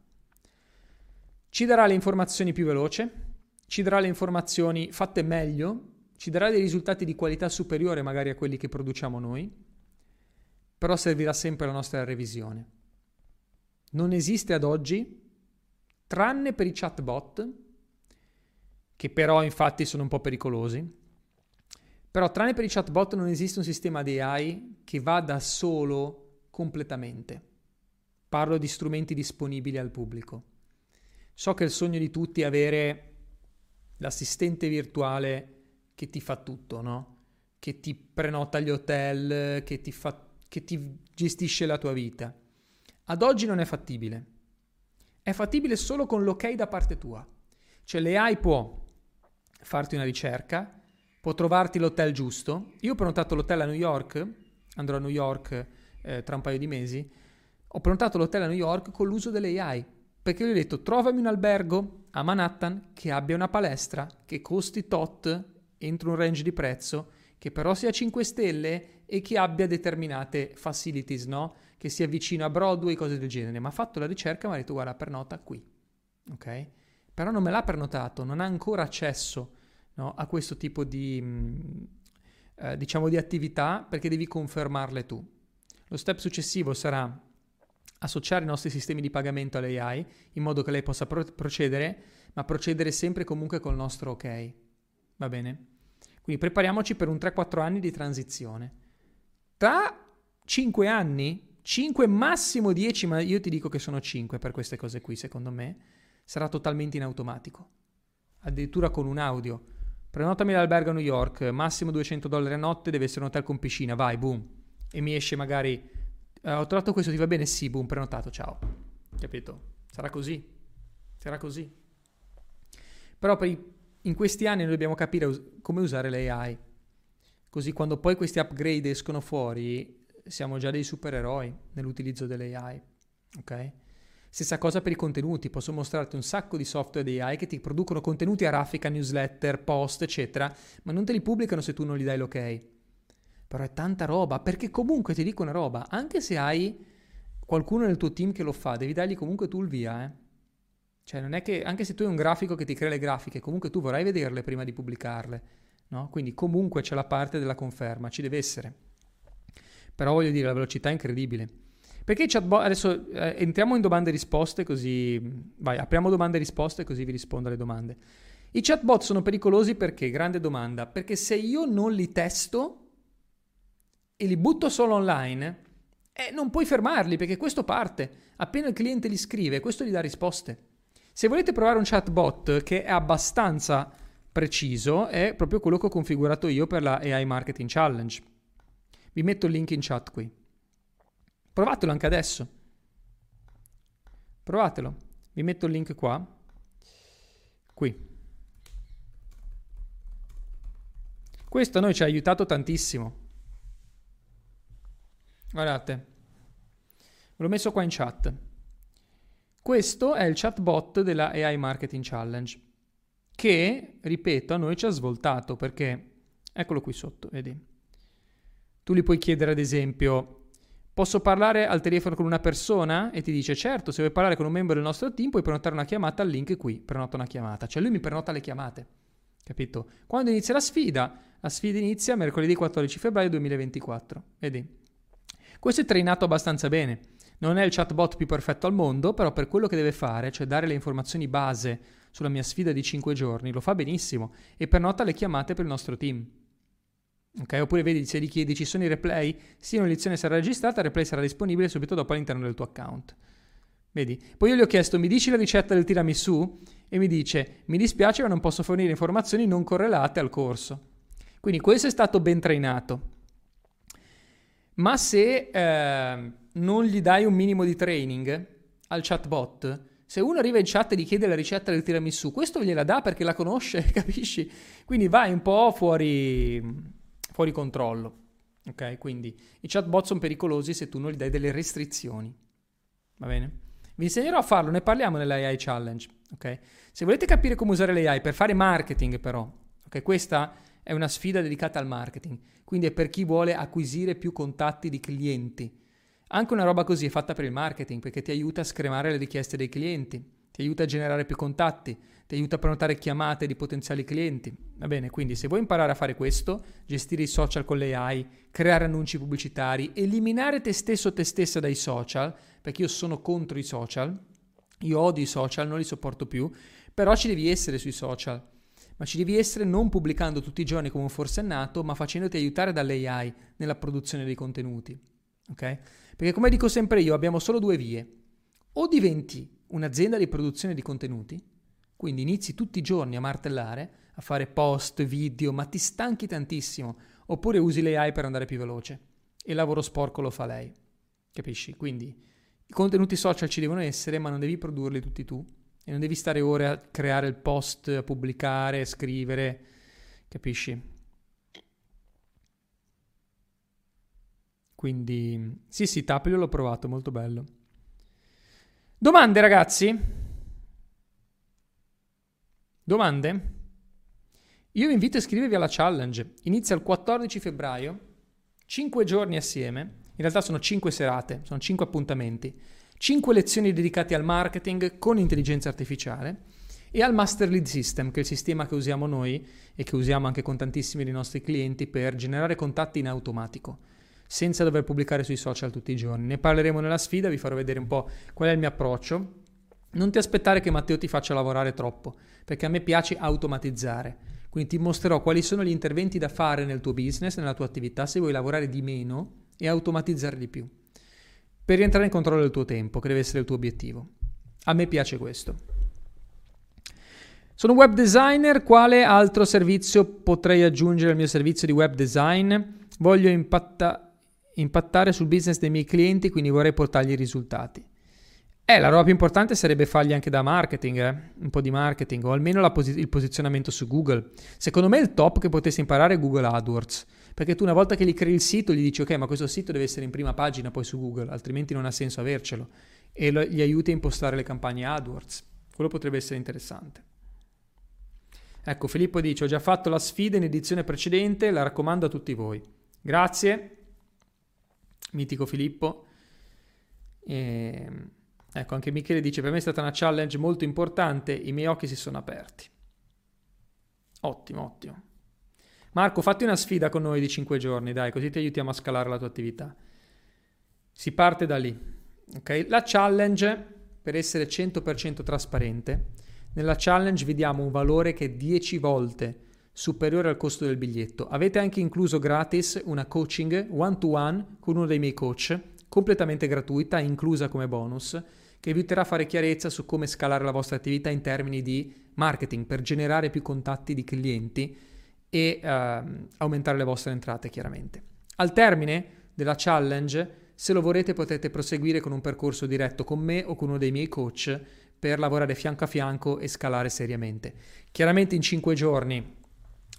Ci darà le informazioni più veloce, ci darà le informazioni fatte meglio, ci darà dei risultati di qualità superiore magari a quelli che produciamo noi, però servirà sempre la nostra revisione non esiste ad oggi, tranne per i chatbot, che però infatti sono un po' pericolosi. Però tranne per i chatbot non esiste un sistema di AI che va da solo completamente. Parlo di strumenti disponibili al pubblico. So che il sogno di tutti è avere l'assistente virtuale che ti fa tutto, no? Che ti prenota gli hotel, che ti, fa, che ti gestisce la tua vita. Ad oggi non è fattibile. È fattibile solo con l'ok da parte tua. Cioè l'AI può farti una ricerca, può trovarti l'hotel giusto. Io ho prenotato l'hotel a New York, andrò a New York eh, tra un paio di mesi, ho prenotato l'hotel a New York con l'uso delle AI, perché gli ho detto trovami un albergo a Manhattan che abbia una palestra, che costi tot entro un range di prezzo, che però sia 5 stelle e che abbia determinate facilities, no? Che sia vicino a Broadway, cose del genere, ma ha fatto la ricerca e mi ha detto guarda pernota qui, ok? Però non me l'ha prenotato, non ha ancora accesso no, a questo tipo di, eh, diciamo di attività perché devi confermarle tu. Lo step successivo sarà associare i nostri sistemi di pagamento all'AI in modo che lei possa pro- procedere, ma procedere sempre comunque col nostro ok. Va bene? Quindi prepariamoci per un 3-4 anni di transizione. Tra 5 anni, 5 massimo 10, ma io ti dico che sono 5 per queste cose qui, secondo me, sarà totalmente in automatico. Addirittura con un audio. Prenotami l'albergo a New York, massimo 200 dollari a notte, deve essere un hotel con piscina, vai, boom. E mi esce magari, eh, ho trovato questo, ti va bene? Sì, boom, prenotato, ciao. Capito? Sarà così. Sarà così. Però per i, in questi anni noi dobbiamo capire us- come usare l'AI. Così quando poi questi upgrade escono fuori, siamo già dei supereroi nell'utilizzo dell'AI. Ok? Stessa cosa per i contenuti, posso mostrarti un sacco di software di AI che ti producono contenuti a raffica, newsletter, post, eccetera, ma non te li pubblicano se tu non gli dai l'ok. Però è tanta roba, perché comunque ti dico una roba, anche se hai qualcuno nel tuo team che lo fa, devi dargli comunque tu il via, eh. Cioè non è che, anche se tu hai un grafico che ti crea le grafiche, comunque tu vorrai vederle prima di pubblicarle, no? Quindi comunque c'è la parte della conferma, ci deve essere. Però voglio dire, la velocità è incredibile. Perché i chatbot, adesso eh, entriamo in domande e risposte così, vai, apriamo domande e risposte così vi rispondo alle domande. I chatbot sono pericolosi perché? Grande domanda. Perché se io non li testo e li butto solo online, eh, non puoi fermarli perché questo parte. Appena il cliente li scrive, questo gli dà risposte. Se volete provare un chatbot che è abbastanza preciso, è proprio quello che ho configurato io per la AI Marketing Challenge. Vi metto il link in chat qui. Provatelo anche adesso. Provatelo. Vi metto il link qua. Qui. Questo a noi ci ha aiutato tantissimo. Guardate. Ve l'ho messo qua in chat. Questo è il chatbot della AI Marketing Challenge che, ripeto, a noi ci ha svoltato perché, eccolo qui sotto, vedi. Tu gli puoi chiedere ad esempio Posso parlare al telefono con una persona? E ti dice, certo, se vuoi parlare con un membro del nostro team puoi prenotare una chiamata al link qui, prenota una chiamata. Cioè lui mi prenota le chiamate, capito? Quando inizia la sfida? La sfida inizia mercoledì 14 febbraio 2024, vedi? Questo è trainato abbastanza bene. Non è il chatbot più perfetto al mondo, però per quello che deve fare, cioè dare le informazioni base sulla mia sfida di 5 giorni, lo fa benissimo e prenota le chiamate per il nostro team. Ok, oppure vedi se gli chiedi ci sono i replay, sì una lezione sarà registrata, il replay sarà disponibile subito dopo all'interno del tuo account. Vedi? Poi io gli ho chiesto mi dici la ricetta del tiramisù e mi dice mi dispiace ma non posso fornire informazioni non correlate al corso. Quindi questo è stato ben trainato. Ma se eh, non gli dai un minimo di training al chatbot, se uno arriva in chat e gli chiede la ricetta del tiramisù, questo gliela dà perché la conosce, <laughs> capisci? Quindi vai un po' fuori, fuori controllo. Ok? Quindi i chatbot sono pericolosi se tu non gli dai delle restrizioni. Va bene? Vi insegnerò a farlo, ne parliamo nell'AI Challenge. Ok? Se volete capire come usare l'AI per fare marketing, però, ok? Questa è una sfida dedicata al marketing, quindi è per chi vuole acquisire più contatti di clienti. Anche una roba così è fatta per il marketing perché ti aiuta a scremare le richieste dei clienti, ti aiuta a generare più contatti, ti aiuta a prenotare chiamate di potenziali clienti. Va bene, quindi se vuoi imparare a fare questo, gestire i social con l'AI, creare annunci pubblicitari, eliminare te stesso o te stessa dai social, perché io sono contro i social, io odio i social, non li sopporto più, però ci devi essere sui social. Ma ci devi essere non pubblicando tutti i giorni come un forsennato, ma facendoti aiutare dall'AI nella produzione dei contenuti. Ok? Perché come dico sempre io, abbiamo solo due vie. O diventi un'azienda di produzione di contenuti, quindi inizi tutti i giorni a martellare, a fare post, video, ma ti stanchi tantissimo, oppure usi l'AI per andare più veloce e il lavoro sporco lo fa lei. Capisci? Quindi i contenuti social ci devono essere, ma non devi produrli tutti tu e non devi stare ore a creare il post, a pubblicare, a scrivere. Capisci? Quindi sì, sì, Taplio l'ho provato, molto bello. Domande ragazzi? Domande? Io vi invito a iscrivervi alla challenge. Inizia il 14 febbraio, 5 giorni assieme. In realtà sono 5 serate, sono 5 appuntamenti. 5 lezioni dedicate al marketing con intelligenza artificiale. e al Master Lead System, che è il sistema che usiamo noi e che usiamo anche con tantissimi dei nostri clienti per generare contatti in automatico, senza dover pubblicare sui social tutti i giorni. Ne parleremo nella sfida, vi farò vedere un po' qual è il mio approccio. Non ti aspettare che Matteo ti faccia lavorare troppo, perché a me piace automatizzare. Quindi ti mostrerò quali sono gli interventi da fare nel tuo business, nella tua attività, se vuoi lavorare di meno e automatizzare di più. Per rientrare in controllo del tuo tempo, che deve essere il tuo obiettivo. A me piace questo. Sono web designer, quale altro servizio potrei aggiungere al mio servizio di web design? Voglio impatta- impattare sul business dei miei clienti, quindi vorrei portargli risultati. Eh, la roba più importante sarebbe fargli anche da marketing, eh? un po' di marketing, o almeno posi- il posizionamento su Google. Secondo me il top che potessi imparare è Google AdWords, perché tu una volta che gli crei il sito gli dici ok, ma questo sito deve essere in prima pagina poi su Google, altrimenti non ha senso avercelo, e lo- gli aiuti a impostare le campagne AdWords. Quello potrebbe essere interessante. Ecco, Filippo dice, ho già fatto la sfida in edizione precedente, la raccomando a tutti voi. Grazie, mitico Filippo. E, ecco, anche Michele dice, per me è stata una challenge molto importante, i miei occhi si sono aperti. Ottimo, ottimo. Marco, fatti una sfida con noi di 5 giorni, dai, così ti aiutiamo a scalare la tua attività. Si parte da lì. Okay? La challenge, per essere 100% trasparente, nella challenge vi diamo un valore che è 10 volte superiore al costo del biglietto. Avete anche incluso gratis una coaching one to one con uno dei miei coach, completamente gratuita, inclusa come bonus, che vi aiuterà a fare chiarezza su come scalare la vostra attività in termini di marketing per generare più contatti di clienti e uh, aumentare le vostre entrate chiaramente. Al termine della challenge, se lo vorrete potete proseguire con un percorso diretto con me o con uno dei miei coach per lavorare fianco a fianco e scalare seriamente. Chiaramente in 5 giorni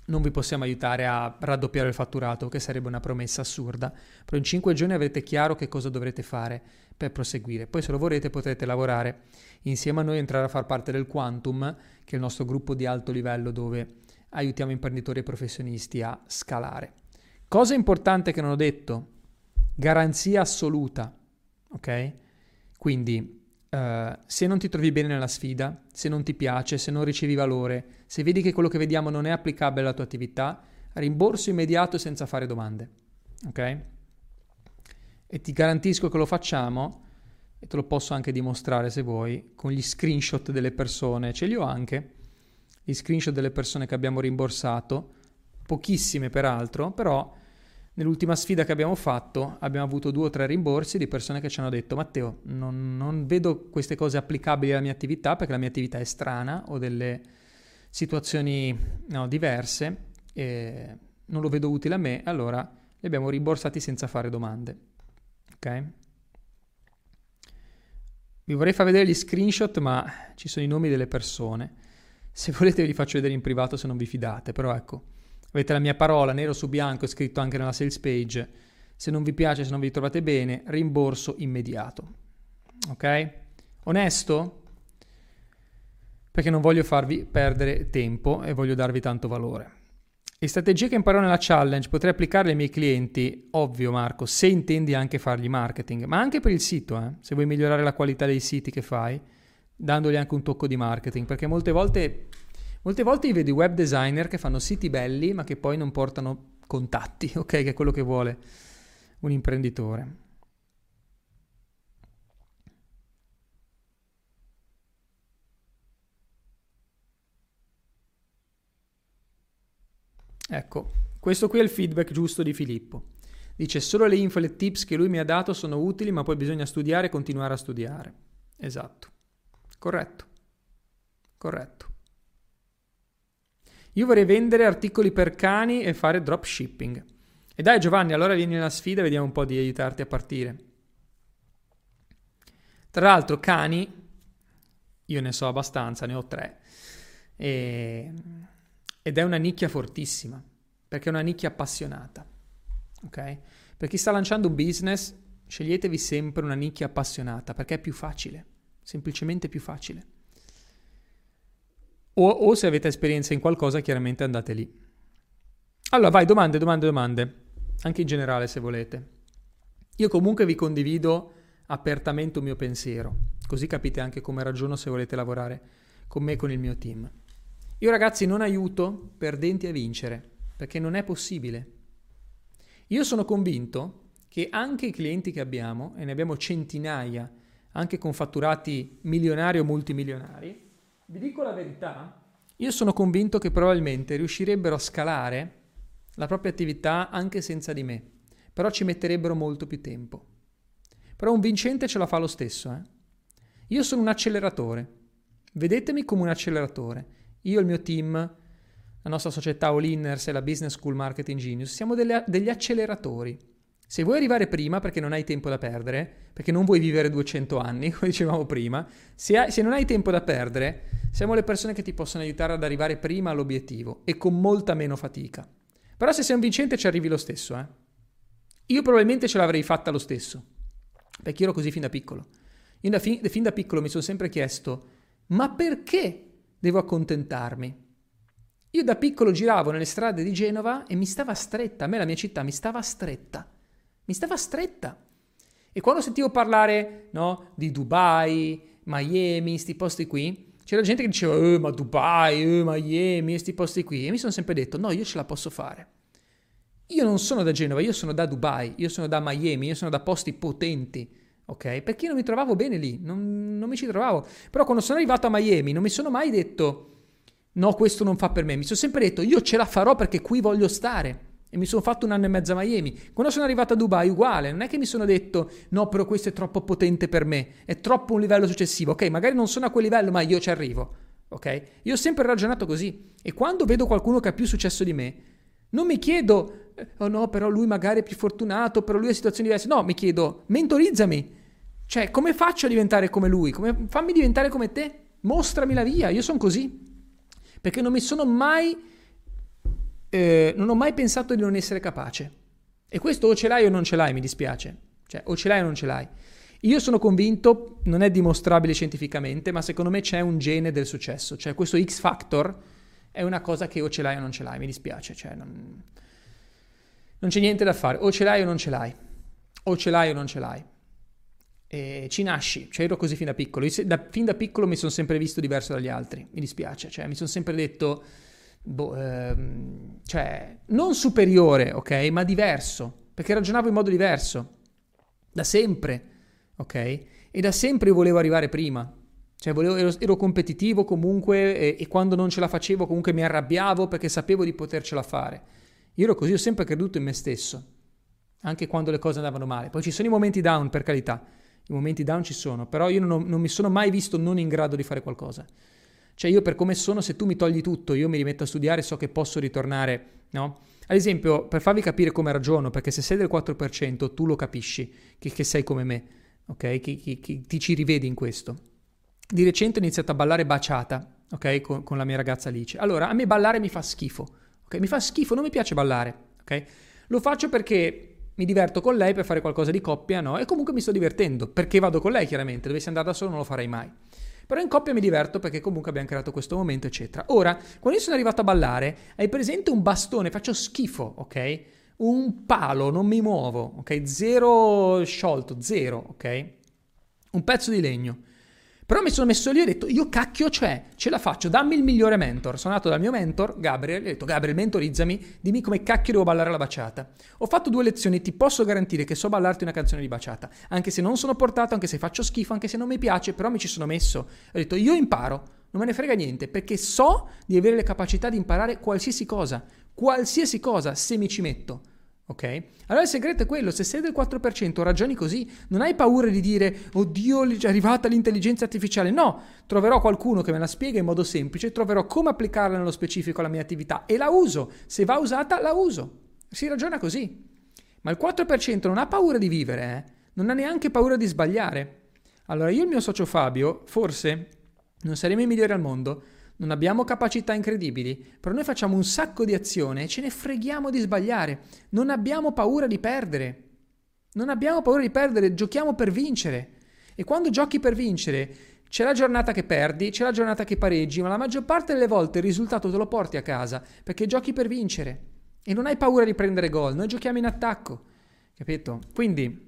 non vi possiamo aiutare a raddoppiare il fatturato, che sarebbe una promessa assurda, però in 5 giorni avrete chiaro che cosa dovrete fare per proseguire. Poi se lo vorrete potrete lavorare insieme a noi entrare a far parte del Quantum, che è il nostro gruppo di alto livello dove aiutiamo imprenditori e professionisti a scalare. Cosa importante che non ho detto, garanzia assoluta, ok? Quindi Uh, se non ti trovi bene nella sfida, se non ti piace, se non ricevi valore, se vedi che quello che vediamo non è applicabile alla tua attività, rimborso immediato senza fare domande. Ok? E ti garantisco che lo facciamo, e te lo posso anche dimostrare se vuoi, con gli screenshot delle persone, ce li ho anche, gli screenshot delle persone che abbiamo rimborsato, pochissime peraltro, però Nell'ultima sfida che abbiamo fatto abbiamo avuto due o tre rimborsi di persone che ci hanno detto Matteo, non, non vedo queste cose applicabili alla mia attività perché la mia attività è strana o delle situazioni no, diverse e non lo vedo utile a me, allora li abbiamo rimborsati senza fare domande. Ok? Vi vorrei far vedere gli screenshot, ma ci sono i nomi delle persone. Se volete ve li faccio vedere in privato se non vi fidate, però ecco. Avete la mia parola nero su bianco, è scritto anche nella sales page. Se non vi piace, se non vi trovate bene, rimborso immediato. Ok? Onesto? Perché non voglio farvi perdere tempo e voglio darvi tanto valore. Le strategie che imparo nella challenge potrei applicarle ai miei clienti, ovvio Marco, se intendi anche fargli marketing, ma anche per il sito, eh? se vuoi migliorare la qualità dei siti che fai, dandogli anche un tocco di marketing, perché molte volte Molte volte io vedo i web designer che fanno siti belli ma che poi non portano contatti, <laughs> ok? Che è quello che vuole un imprenditore. Ecco, questo qui è il feedback giusto di Filippo. Dice solo le info e le tips che lui mi ha dato sono utili, ma poi bisogna studiare e continuare a studiare. Esatto. Corretto. Corretto. Io vorrei vendere articoli per cani e fare dropshipping. E dai Giovanni, allora vieni alla sfida e vediamo un po' di aiutarti a partire. Tra l'altro cani, io ne so abbastanza, ne ho tre. E... Ed è una nicchia fortissima, perché è una nicchia appassionata. Ok? Per chi sta lanciando un business, sceglietevi sempre una nicchia appassionata, perché è più facile, semplicemente più facile. O, o se avete esperienza in qualcosa, chiaramente andate lì. Allora, vai, domande, domande, domande. Anche in generale, se volete. Io comunque vi condivido apertamente un mio pensiero, così capite anche come ragiono se volete lavorare con me e con il mio team. Io ragazzi non aiuto perdenti a vincere, perché non è possibile. Io sono convinto che anche i clienti che abbiamo, e ne abbiamo centinaia, anche con fatturati milionari o multimilionari, vi dico la verità, io sono convinto che probabilmente riuscirebbero a scalare la propria attività anche senza di me, però ci metterebbero molto più tempo. Però un vincente ce la fa lo stesso. Eh? Io sono un acceleratore. Vedetemi come un acceleratore. Io e il mio team, la nostra società All Inners e la Business School Marketing Genius, siamo delle, degli acceleratori. Se vuoi arrivare prima perché non hai tempo da perdere, perché non vuoi vivere 200 anni, <laughs> come dicevamo prima, se, hai, se, non hai tempo da perdere, siamo le persone che ti possono aiutare ad arrivare prima all'obiettivo e con molta meno fatica. Però se sei un vincente ci arrivi lo stesso, eh. Io probabilmente ce l'avrei fatta lo stesso, perché ero così fin da piccolo. Io da fin, fin da piccolo mi sono sempre chiesto, ma perché devo accontentarmi. Io da piccolo giravo nelle strade di Genova e mi stava stretta, a me la mia città mi stava stretta, mi stava stretta. E quando sentivo parlare no, di Dubai, Miami, questi posti qui, c'era gente che diceva, eh, ma Dubai, eh, Miami, questi posti qui, e mi sono sempre detto, no, io ce la posso fare. Io non sono da Genova, io sono da Dubai, io sono da Miami, io sono da posti potenti ok? Perché io non mi trovavo bene lì, non, non mi ci trovavo. Però quando sono arrivato a Miami non mi sono mai detto no, questo non fa per me. Mi sono sempre detto io ce la farò perché qui voglio stare. E mi sono fatto un anno e mezzo a Miami. Quando sono arrivato a Dubai, uguale. Non è che mi sono detto no, però questo è troppo potente per me, è troppo un livello successivo. Ok, magari non sono a quel livello, ma io ci arrivo. Ok? Io ho sempre ragionato così. E quando vedo qualcuno che ha più successo di me, non mi chiedo, eh, oh no, però lui magari è più fortunato, però lui ha situazioni diverse. No, mi chiedo, mentorizzami. Cioè, come faccio a diventare come lui? Come, fammi diventare come te. Mostrami la via. Io sono così. Perché non mi sono mai... Eh, non ho mai pensato di non essere capace. E questo o ce l'hai o non ce l'hai, mi dispiace. Cioè, o ce l'hai o non ce l'hai. Io sono convinto, non è dimostrabile scientificamente, ma secondo me c'è un gene del successo. Cioè, questo X factor è una cosa che o ce l'hai o non ce l'hai, mi dispiace. Cioè, non, non c'è niente da fare. O ce l'hai o non ce l'hai. O ce l'hai o non ce l'hai e ci nasci, cioè ero così fin da piccolo. Da, fin da piccolo mi sono sempre visto diverso dagli altri, mi dispiace, cioè mi sono sempre detto, boh, ehm, cioè, non superiore, ok, ma diverso, perché ragionavo in modo diverso, da sempre, ok? E da sempre volevo arrivare prima, cioè volevo, ero, ero, competitivo comunque e, e, quando non ce la facevo comunque mi arrabbiavo perché sapevo di potercela fare. Io ero così, ho sempre creduto in me stesso, anche quando le cose andavano male. Poi ci sono i momenti down, per carità, i momenti down ci sono, però io non, non mi sono mai visto non in grado di fare qualcosa. Cioè io per come sono, se tu mi togli tutto, io mi rimetto a studiare, so che posso ritornare, no? Ad esempio, per farvi capire come ragiono, perché se sei del 4%, tu lo capisci, che, che sei come me, ok? Che, che, che, ti ci rivedi in questo. Di recente ho iniziato a ballare baciata, ok? Con, con, la mia ragazza Alice. Allora, a me ballare mi fa schifo, ok? Mi fa schifo, non mi piace ballare, ok? Lo faccio perché mi diverto con lei per fare qualcosa di coppia, no? E comunque mi sto divertendo, perché vado con lei chiaramente, dovessi andare da solo non lo farei mai. Però in coppia mi diverto perché comunque abbiamo creato questo momento, eccetera. Ora, quando io sono arrivato a ballare, hai presente un bastone, faccio schifo, ok? Un palo, non mi muovo, ok? Zero sciolto, zero, ok? Un pezzo di legno. Però mi sono messo lì e ho detto, io cacchio c'è, ce la faccio, dammi il migliore mentor. Sono andato dal mio mentor, Gabriel, e ho detto, Gabriel, mentorizzami, dimmi come cacchio devo ballare la baciata. Ho fatto due lezioni, ti posso garantire che so ballarti una canzone di baciata. Anche se non sono portato, anche se faccio schifo, anche se non mi piace, però mi ci sono messo. Ho detto, io imparo, non me ne frega niente, perché so di avere le capacità di imparare qualsiasi cosa, qualsiasi cosa, se mi ci metto. Ok? Allora il segreto è quello, se sei del 4% ragioni così, non hai paura di dire oddio è arrivata l'intelligenza artificiale, no, troverò qualcuno che me la spiega in modo semplice, troverò come applicarla nello specifico alla mia attività e la uso, se va usata la uso, si ragiona così. Ma il 4% non ha paura di vivere, eh? non ha neanche paura di sbagliare. Allora io e il mio socio Fabio, forse non saremo i migliori al mondo, non abbiamo capacità incredibili, però noi facciamo un sacco di azione e ce ne freghiamo di sbagliare. Non abbiamo paura di perdere. Non abbiamo paura di perdere, giochiamo per vincere. E quando giochi per vincere, c'è la giornata che perdi, c'è la giornata che pareggi, ma la maggior parte delle volte il risultato te lo porti a casa, perché giochi per vincere. E non hai paura di prendere gol, noi giochiamo in attacco. Capito? Quindi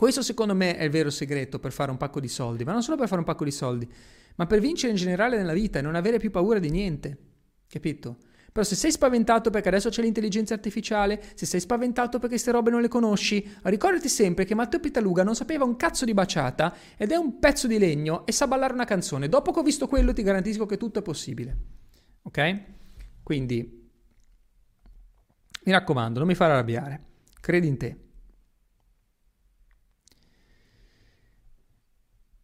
Questo secondo me è il vero segreto per fare un pacco di soldi, ma non solo per fare un pacco di soldi, ma per vincere in generale nella vita e non avere più paura di niente. Capito? Però se sei spaventato perché adesso c'è l'intelligenza artificiale, se sei spaventato perché queste robe non le conosci, ricordati sempre che Matteo Pitaluga non sapeva un cazzo di baciata ed è un pezzo di legno e sa ballare una canzone. Dopo che ho visto quello ti garantisco che tutto è possibile. Ok? Quindi, mi raccomando, non mi fare arrabbiare. Credi in te.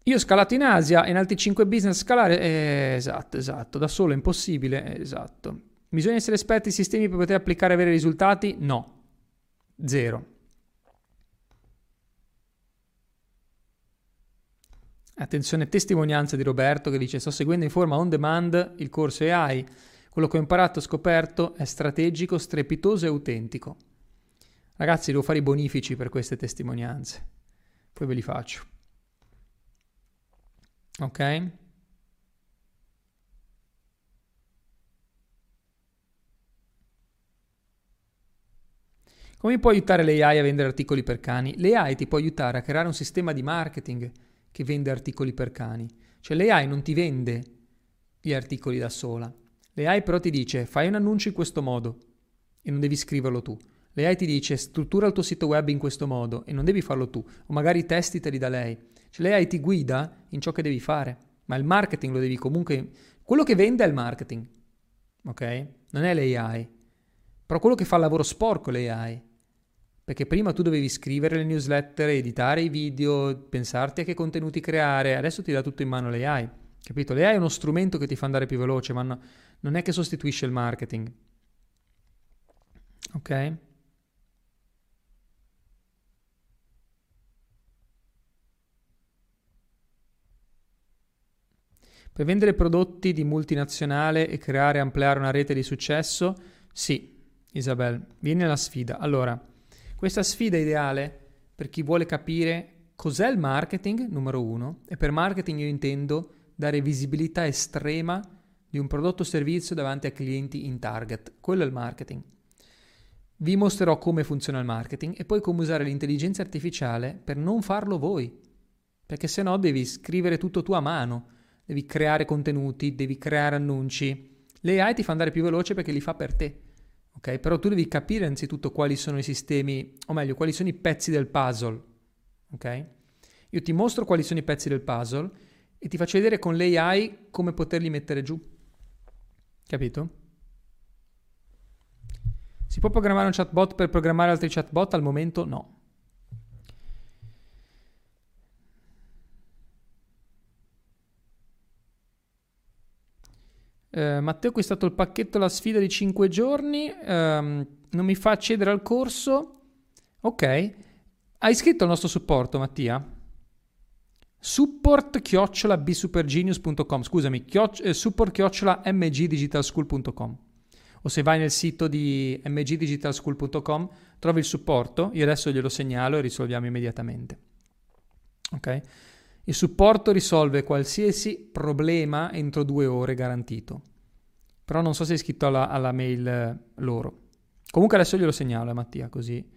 Io ho scalato in Asia e in altri 5 business scalare... Eh, esatto, esatto. Da solo è impossibile. Eh, esatto. Bisogna essere esperti in sistemi per poter applicare e avere risultati? No. Zero. Attenzione, testimonianza di Roberto che dice sto seguendo in forma on demand il corso AI. Quello che ho imparato e scoperto è strategico, strepitoso e autentico. Ragazzi, devo fare i bonifici per queste testimonianze. Poi ve li faccio. Ok? Come può aiutare l'AI a vendere articoli per cani? L'AI ti può aiutare a creare un sistema di marketing che vende articoli per cani. Cioè l'AI non ti vende gli articoli da sola. L'AI però ti dice fai un annuncio in questo modo e non devi scriverlo tu. L'AI ti dice struttura il tuo sito web in questo modo e non devi farlo tu. O magari i testi te li dà lei. L'AI ti guida in ciò che devi fare. Ma il marketing lo devi comunque... Quello che vende è il marketing. Ok? Non è l'AI. Però quello che fa il lavoro sporco è l'AI. Perché prima tu dovevi scrivere le newsletter, editare i video, pensarti a che contenuti creare, adesso ti dà tutto in mano l'AI. Capito? L'AI è uno strumento che ti fa andare più veloce, ma no, non è che sostituisce il marketing. Ok? Per vendere prodotti di multinazionale e creare e ampliare una rete di successo? Sì, Isabel, vieni alla sfida. Allora, questa sfida è ideale per chi vuole capire cos'è il marketing, numero uno, e per marketing io intendo dare visibilità estrema di un prodotto o servizio davanti a clienti in target. Quello è il marketing. Vi mostrerò come funziona il marketing e poi come usare l'intelligenza artificiale per non farlo voi. Perché se no devi scrivere tutto tu a mano, devi creare contenuti, devi creare annunci. L'AI ti fa andare più veloce perché li fa per te ok? Però tu devi capire innanzitutto quali sono i sistemi, o meglio, quali sono i pezzi del puzzle, ok? Io ti mostro quali sono i pezzi del puzzle e ti faccio vedere con l'AI come poterli mettere giù. Capito? Si può programmare un chatbot per programmare altri chatbot? Al momento no. Eh, Matteo, qui è stato il pacchetto La sfida di 5 giorni. Um, non mi fa accedere al corso. Ok. Hai iscritto al nostro supporto, Mattia? Support chiocciola bsupergenius.com Scusami, chioc- eh, support chiocciola mgdigitalschool.com o se vai nel sito di mgdigitalschool.com trovi il supporto, io adesso glielo segnalo e risolviamo immediatamente. Ok? Il supporto risolve qualsiasi problema entro due ore garantito. Però non so se è iscritto alla, alla mail eh, loro. Comunque adesso glielo segnalo a Mattia, così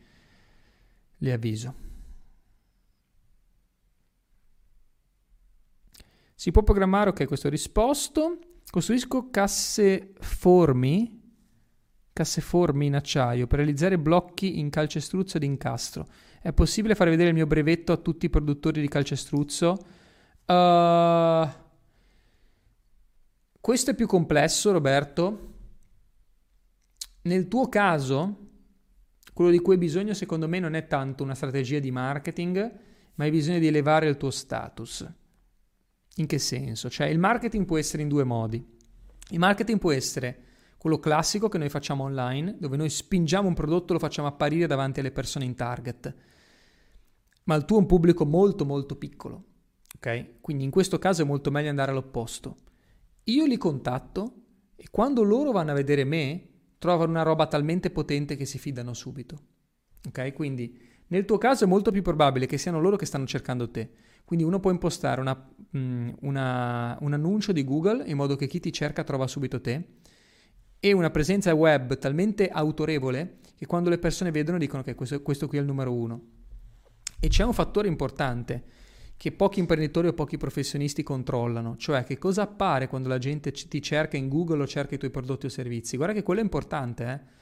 li avviso. Si può programmare, ok, questo risposto. Costruisco casse formi casseformi in acciaio per realizzare blocchi in calcestruzzo ed incastro. È possibile far vedere il mio brevetto a tutti i produttori di calcestruzzo? Uh, questo è più complesso, Roberto. Nel tuo caso, quello di cui hai bisogno, secondo me, non è tanto una strategia di marketing, ma hai bisogno di elevare il tuo status. In che senso? Cioè, il marketing può essere in due modi. Il marketing può essere quello classico che noi facciamo online, dove noi spingiamo un prodotto e lo facciamo apparire davanti alle persone in target. Ma il tuo è un pubblico molto molto piccolo, ok? Quindi in questo caso è molto meglio andare all'opposto. Io li contatto e quando loro vanno a vedere me, trovano una roba talmente potente che si fidano subito. Ok? Quindi nel tuo caso è molto più probabile che siano loro che stanno cercando te. Quindi uno può impostare una, mm, una, un annuncio di Google in modo che chi ti cerca trova subito te e una presenza web talmente autorevole che quando le persone vedono dicono che questo, questo qui è il numero uno. E c'è un fattore importante che pochi imprenditori o pochi professionisti controllano, cioè che cosa appare quando la gente ti cerca in Google o cerca i tuoi prodotti o servizi. Guarda che quello è importante, eh?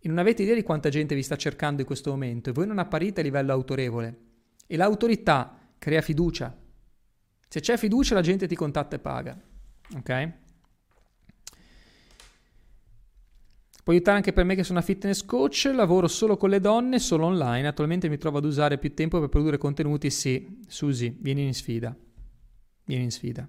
E non avete idea di quanta gente vi sta cercando in questo momento e voi non apparite a livello autorevole. E l'autorità crea fiducia. Se c'è fiducia la gente ti contatta e paga. Ok? Può aiutare anche per me che sono una fitness coach, lavoro solo con le donne, solo online. Attualmente mi trovo ad usare più tempo per produrre contenuti. Sì, Susi, vieni in sfida. Vieni in sfida.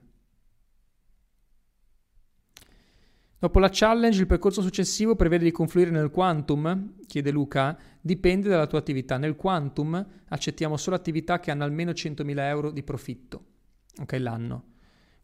Dopo la challenge, il percorso successivo prevede di confluire nel quantum? Chiede Luca. Dipende dalla tua attività. Nel quantum accettiamo solo attività che hanno almeno 100.000 euro di profitto. Ok, l'anno.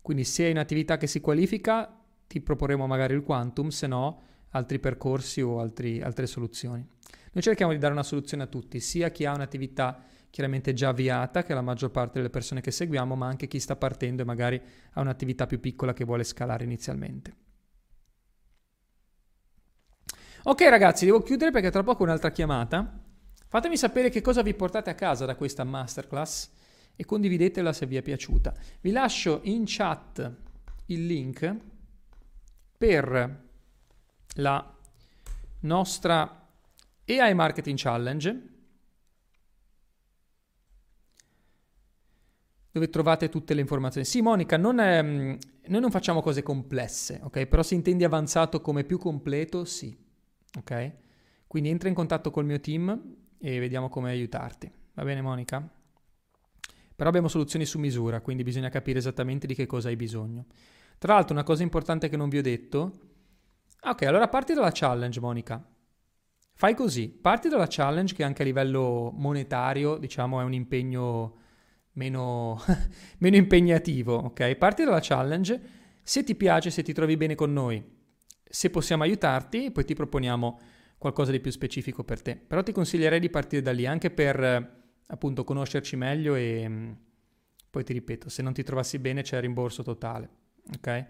Quindi se hai un'attività che si qualifica, ti proporremo magari il quantum, se no altri percorsi o altri, altre soluzioni. Noi cerchiamo di dare una soluzione a tutti, sia chi ha un'attività chiaramente già avviata, che è la maggior parte delle persone che seguiamo, ma anche chi sta partendo e magari ha un'attività più piccola che vuole scalare inizialmente. Ok ragazzi, devo chiudere perché tra poco un'altra chiamata. Fatemi sapere che cosa vi portate a casa da questa masterclass e condividetela se vi è piaciuta. Vi lascio in chat il link per la nostra AI Marketing Challenge, dove trovate tutte le informazioni. Sì, Monica, non è, mm, noi non facciamo cose complesse, ok? Però se intendi avanzato come più completo, sì, ok? Quindi entra in contatto col mio team e vediamo come aiutarti. Va bene, Monica? Però abbiamo soluzioni su misura, quindi bisogna capire esattamente di che cosa hai bisogno. Tra l'altro, una cosa importante che non vi ho detto Ok, allora parti dalla challenge, Monica. Fai così, parti dalla challenge che anche a livello monetario, diciamo, è un impegno meno, <laughs> meno impegnativo, ok? Parti dalla challenge, se ti piace, se ti trovi bene con noi, se possiamo aiutarti, poi ti proponiamo qualcosa di più specifico per te. Però ti consiglierei di partire da lì, anche per appunto conoscerci meglio e mm, poi ti ripeto, se non ti trovassi bene c'è rimborso totale, ok?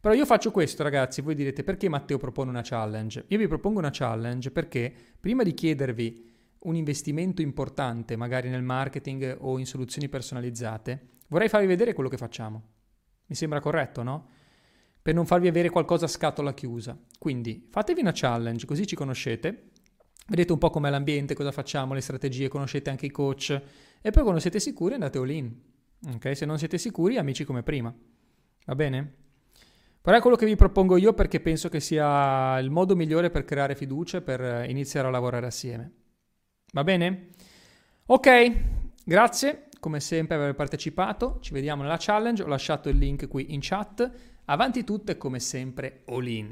Però io faccio questo, ragazzi. Voi direte perché Matteo propone una challenge? Io vi propongo una challenge perché prima di chiedervi un investimento importante, magari nel marketing o in soluzioni personalizzate, vorrei farvi vedere quello che facciamo. Mi sembra corretto, no? Per non farvi avere qualcosa a scatola chiusa. Quindi fatevi una challenge, così ci conoscete, vedete un po' com'è l'ambiente, cosa facciamo, le strategie, conoscete anche i coach e poi quando siete sicuri andate all in. Ok? Se non siete sicuri, amici come prima. Va bene? Però è quello che vi propongo io perché penso che sia il modo migliore per creare fiducia e per iniziare a lavorare assieme. Va bene? Ok, grazie come sempre per aver partecipato. Ci vediamo nella challenge. Ho lasciato il link qui in chat. Avanti tutte come sempre all in.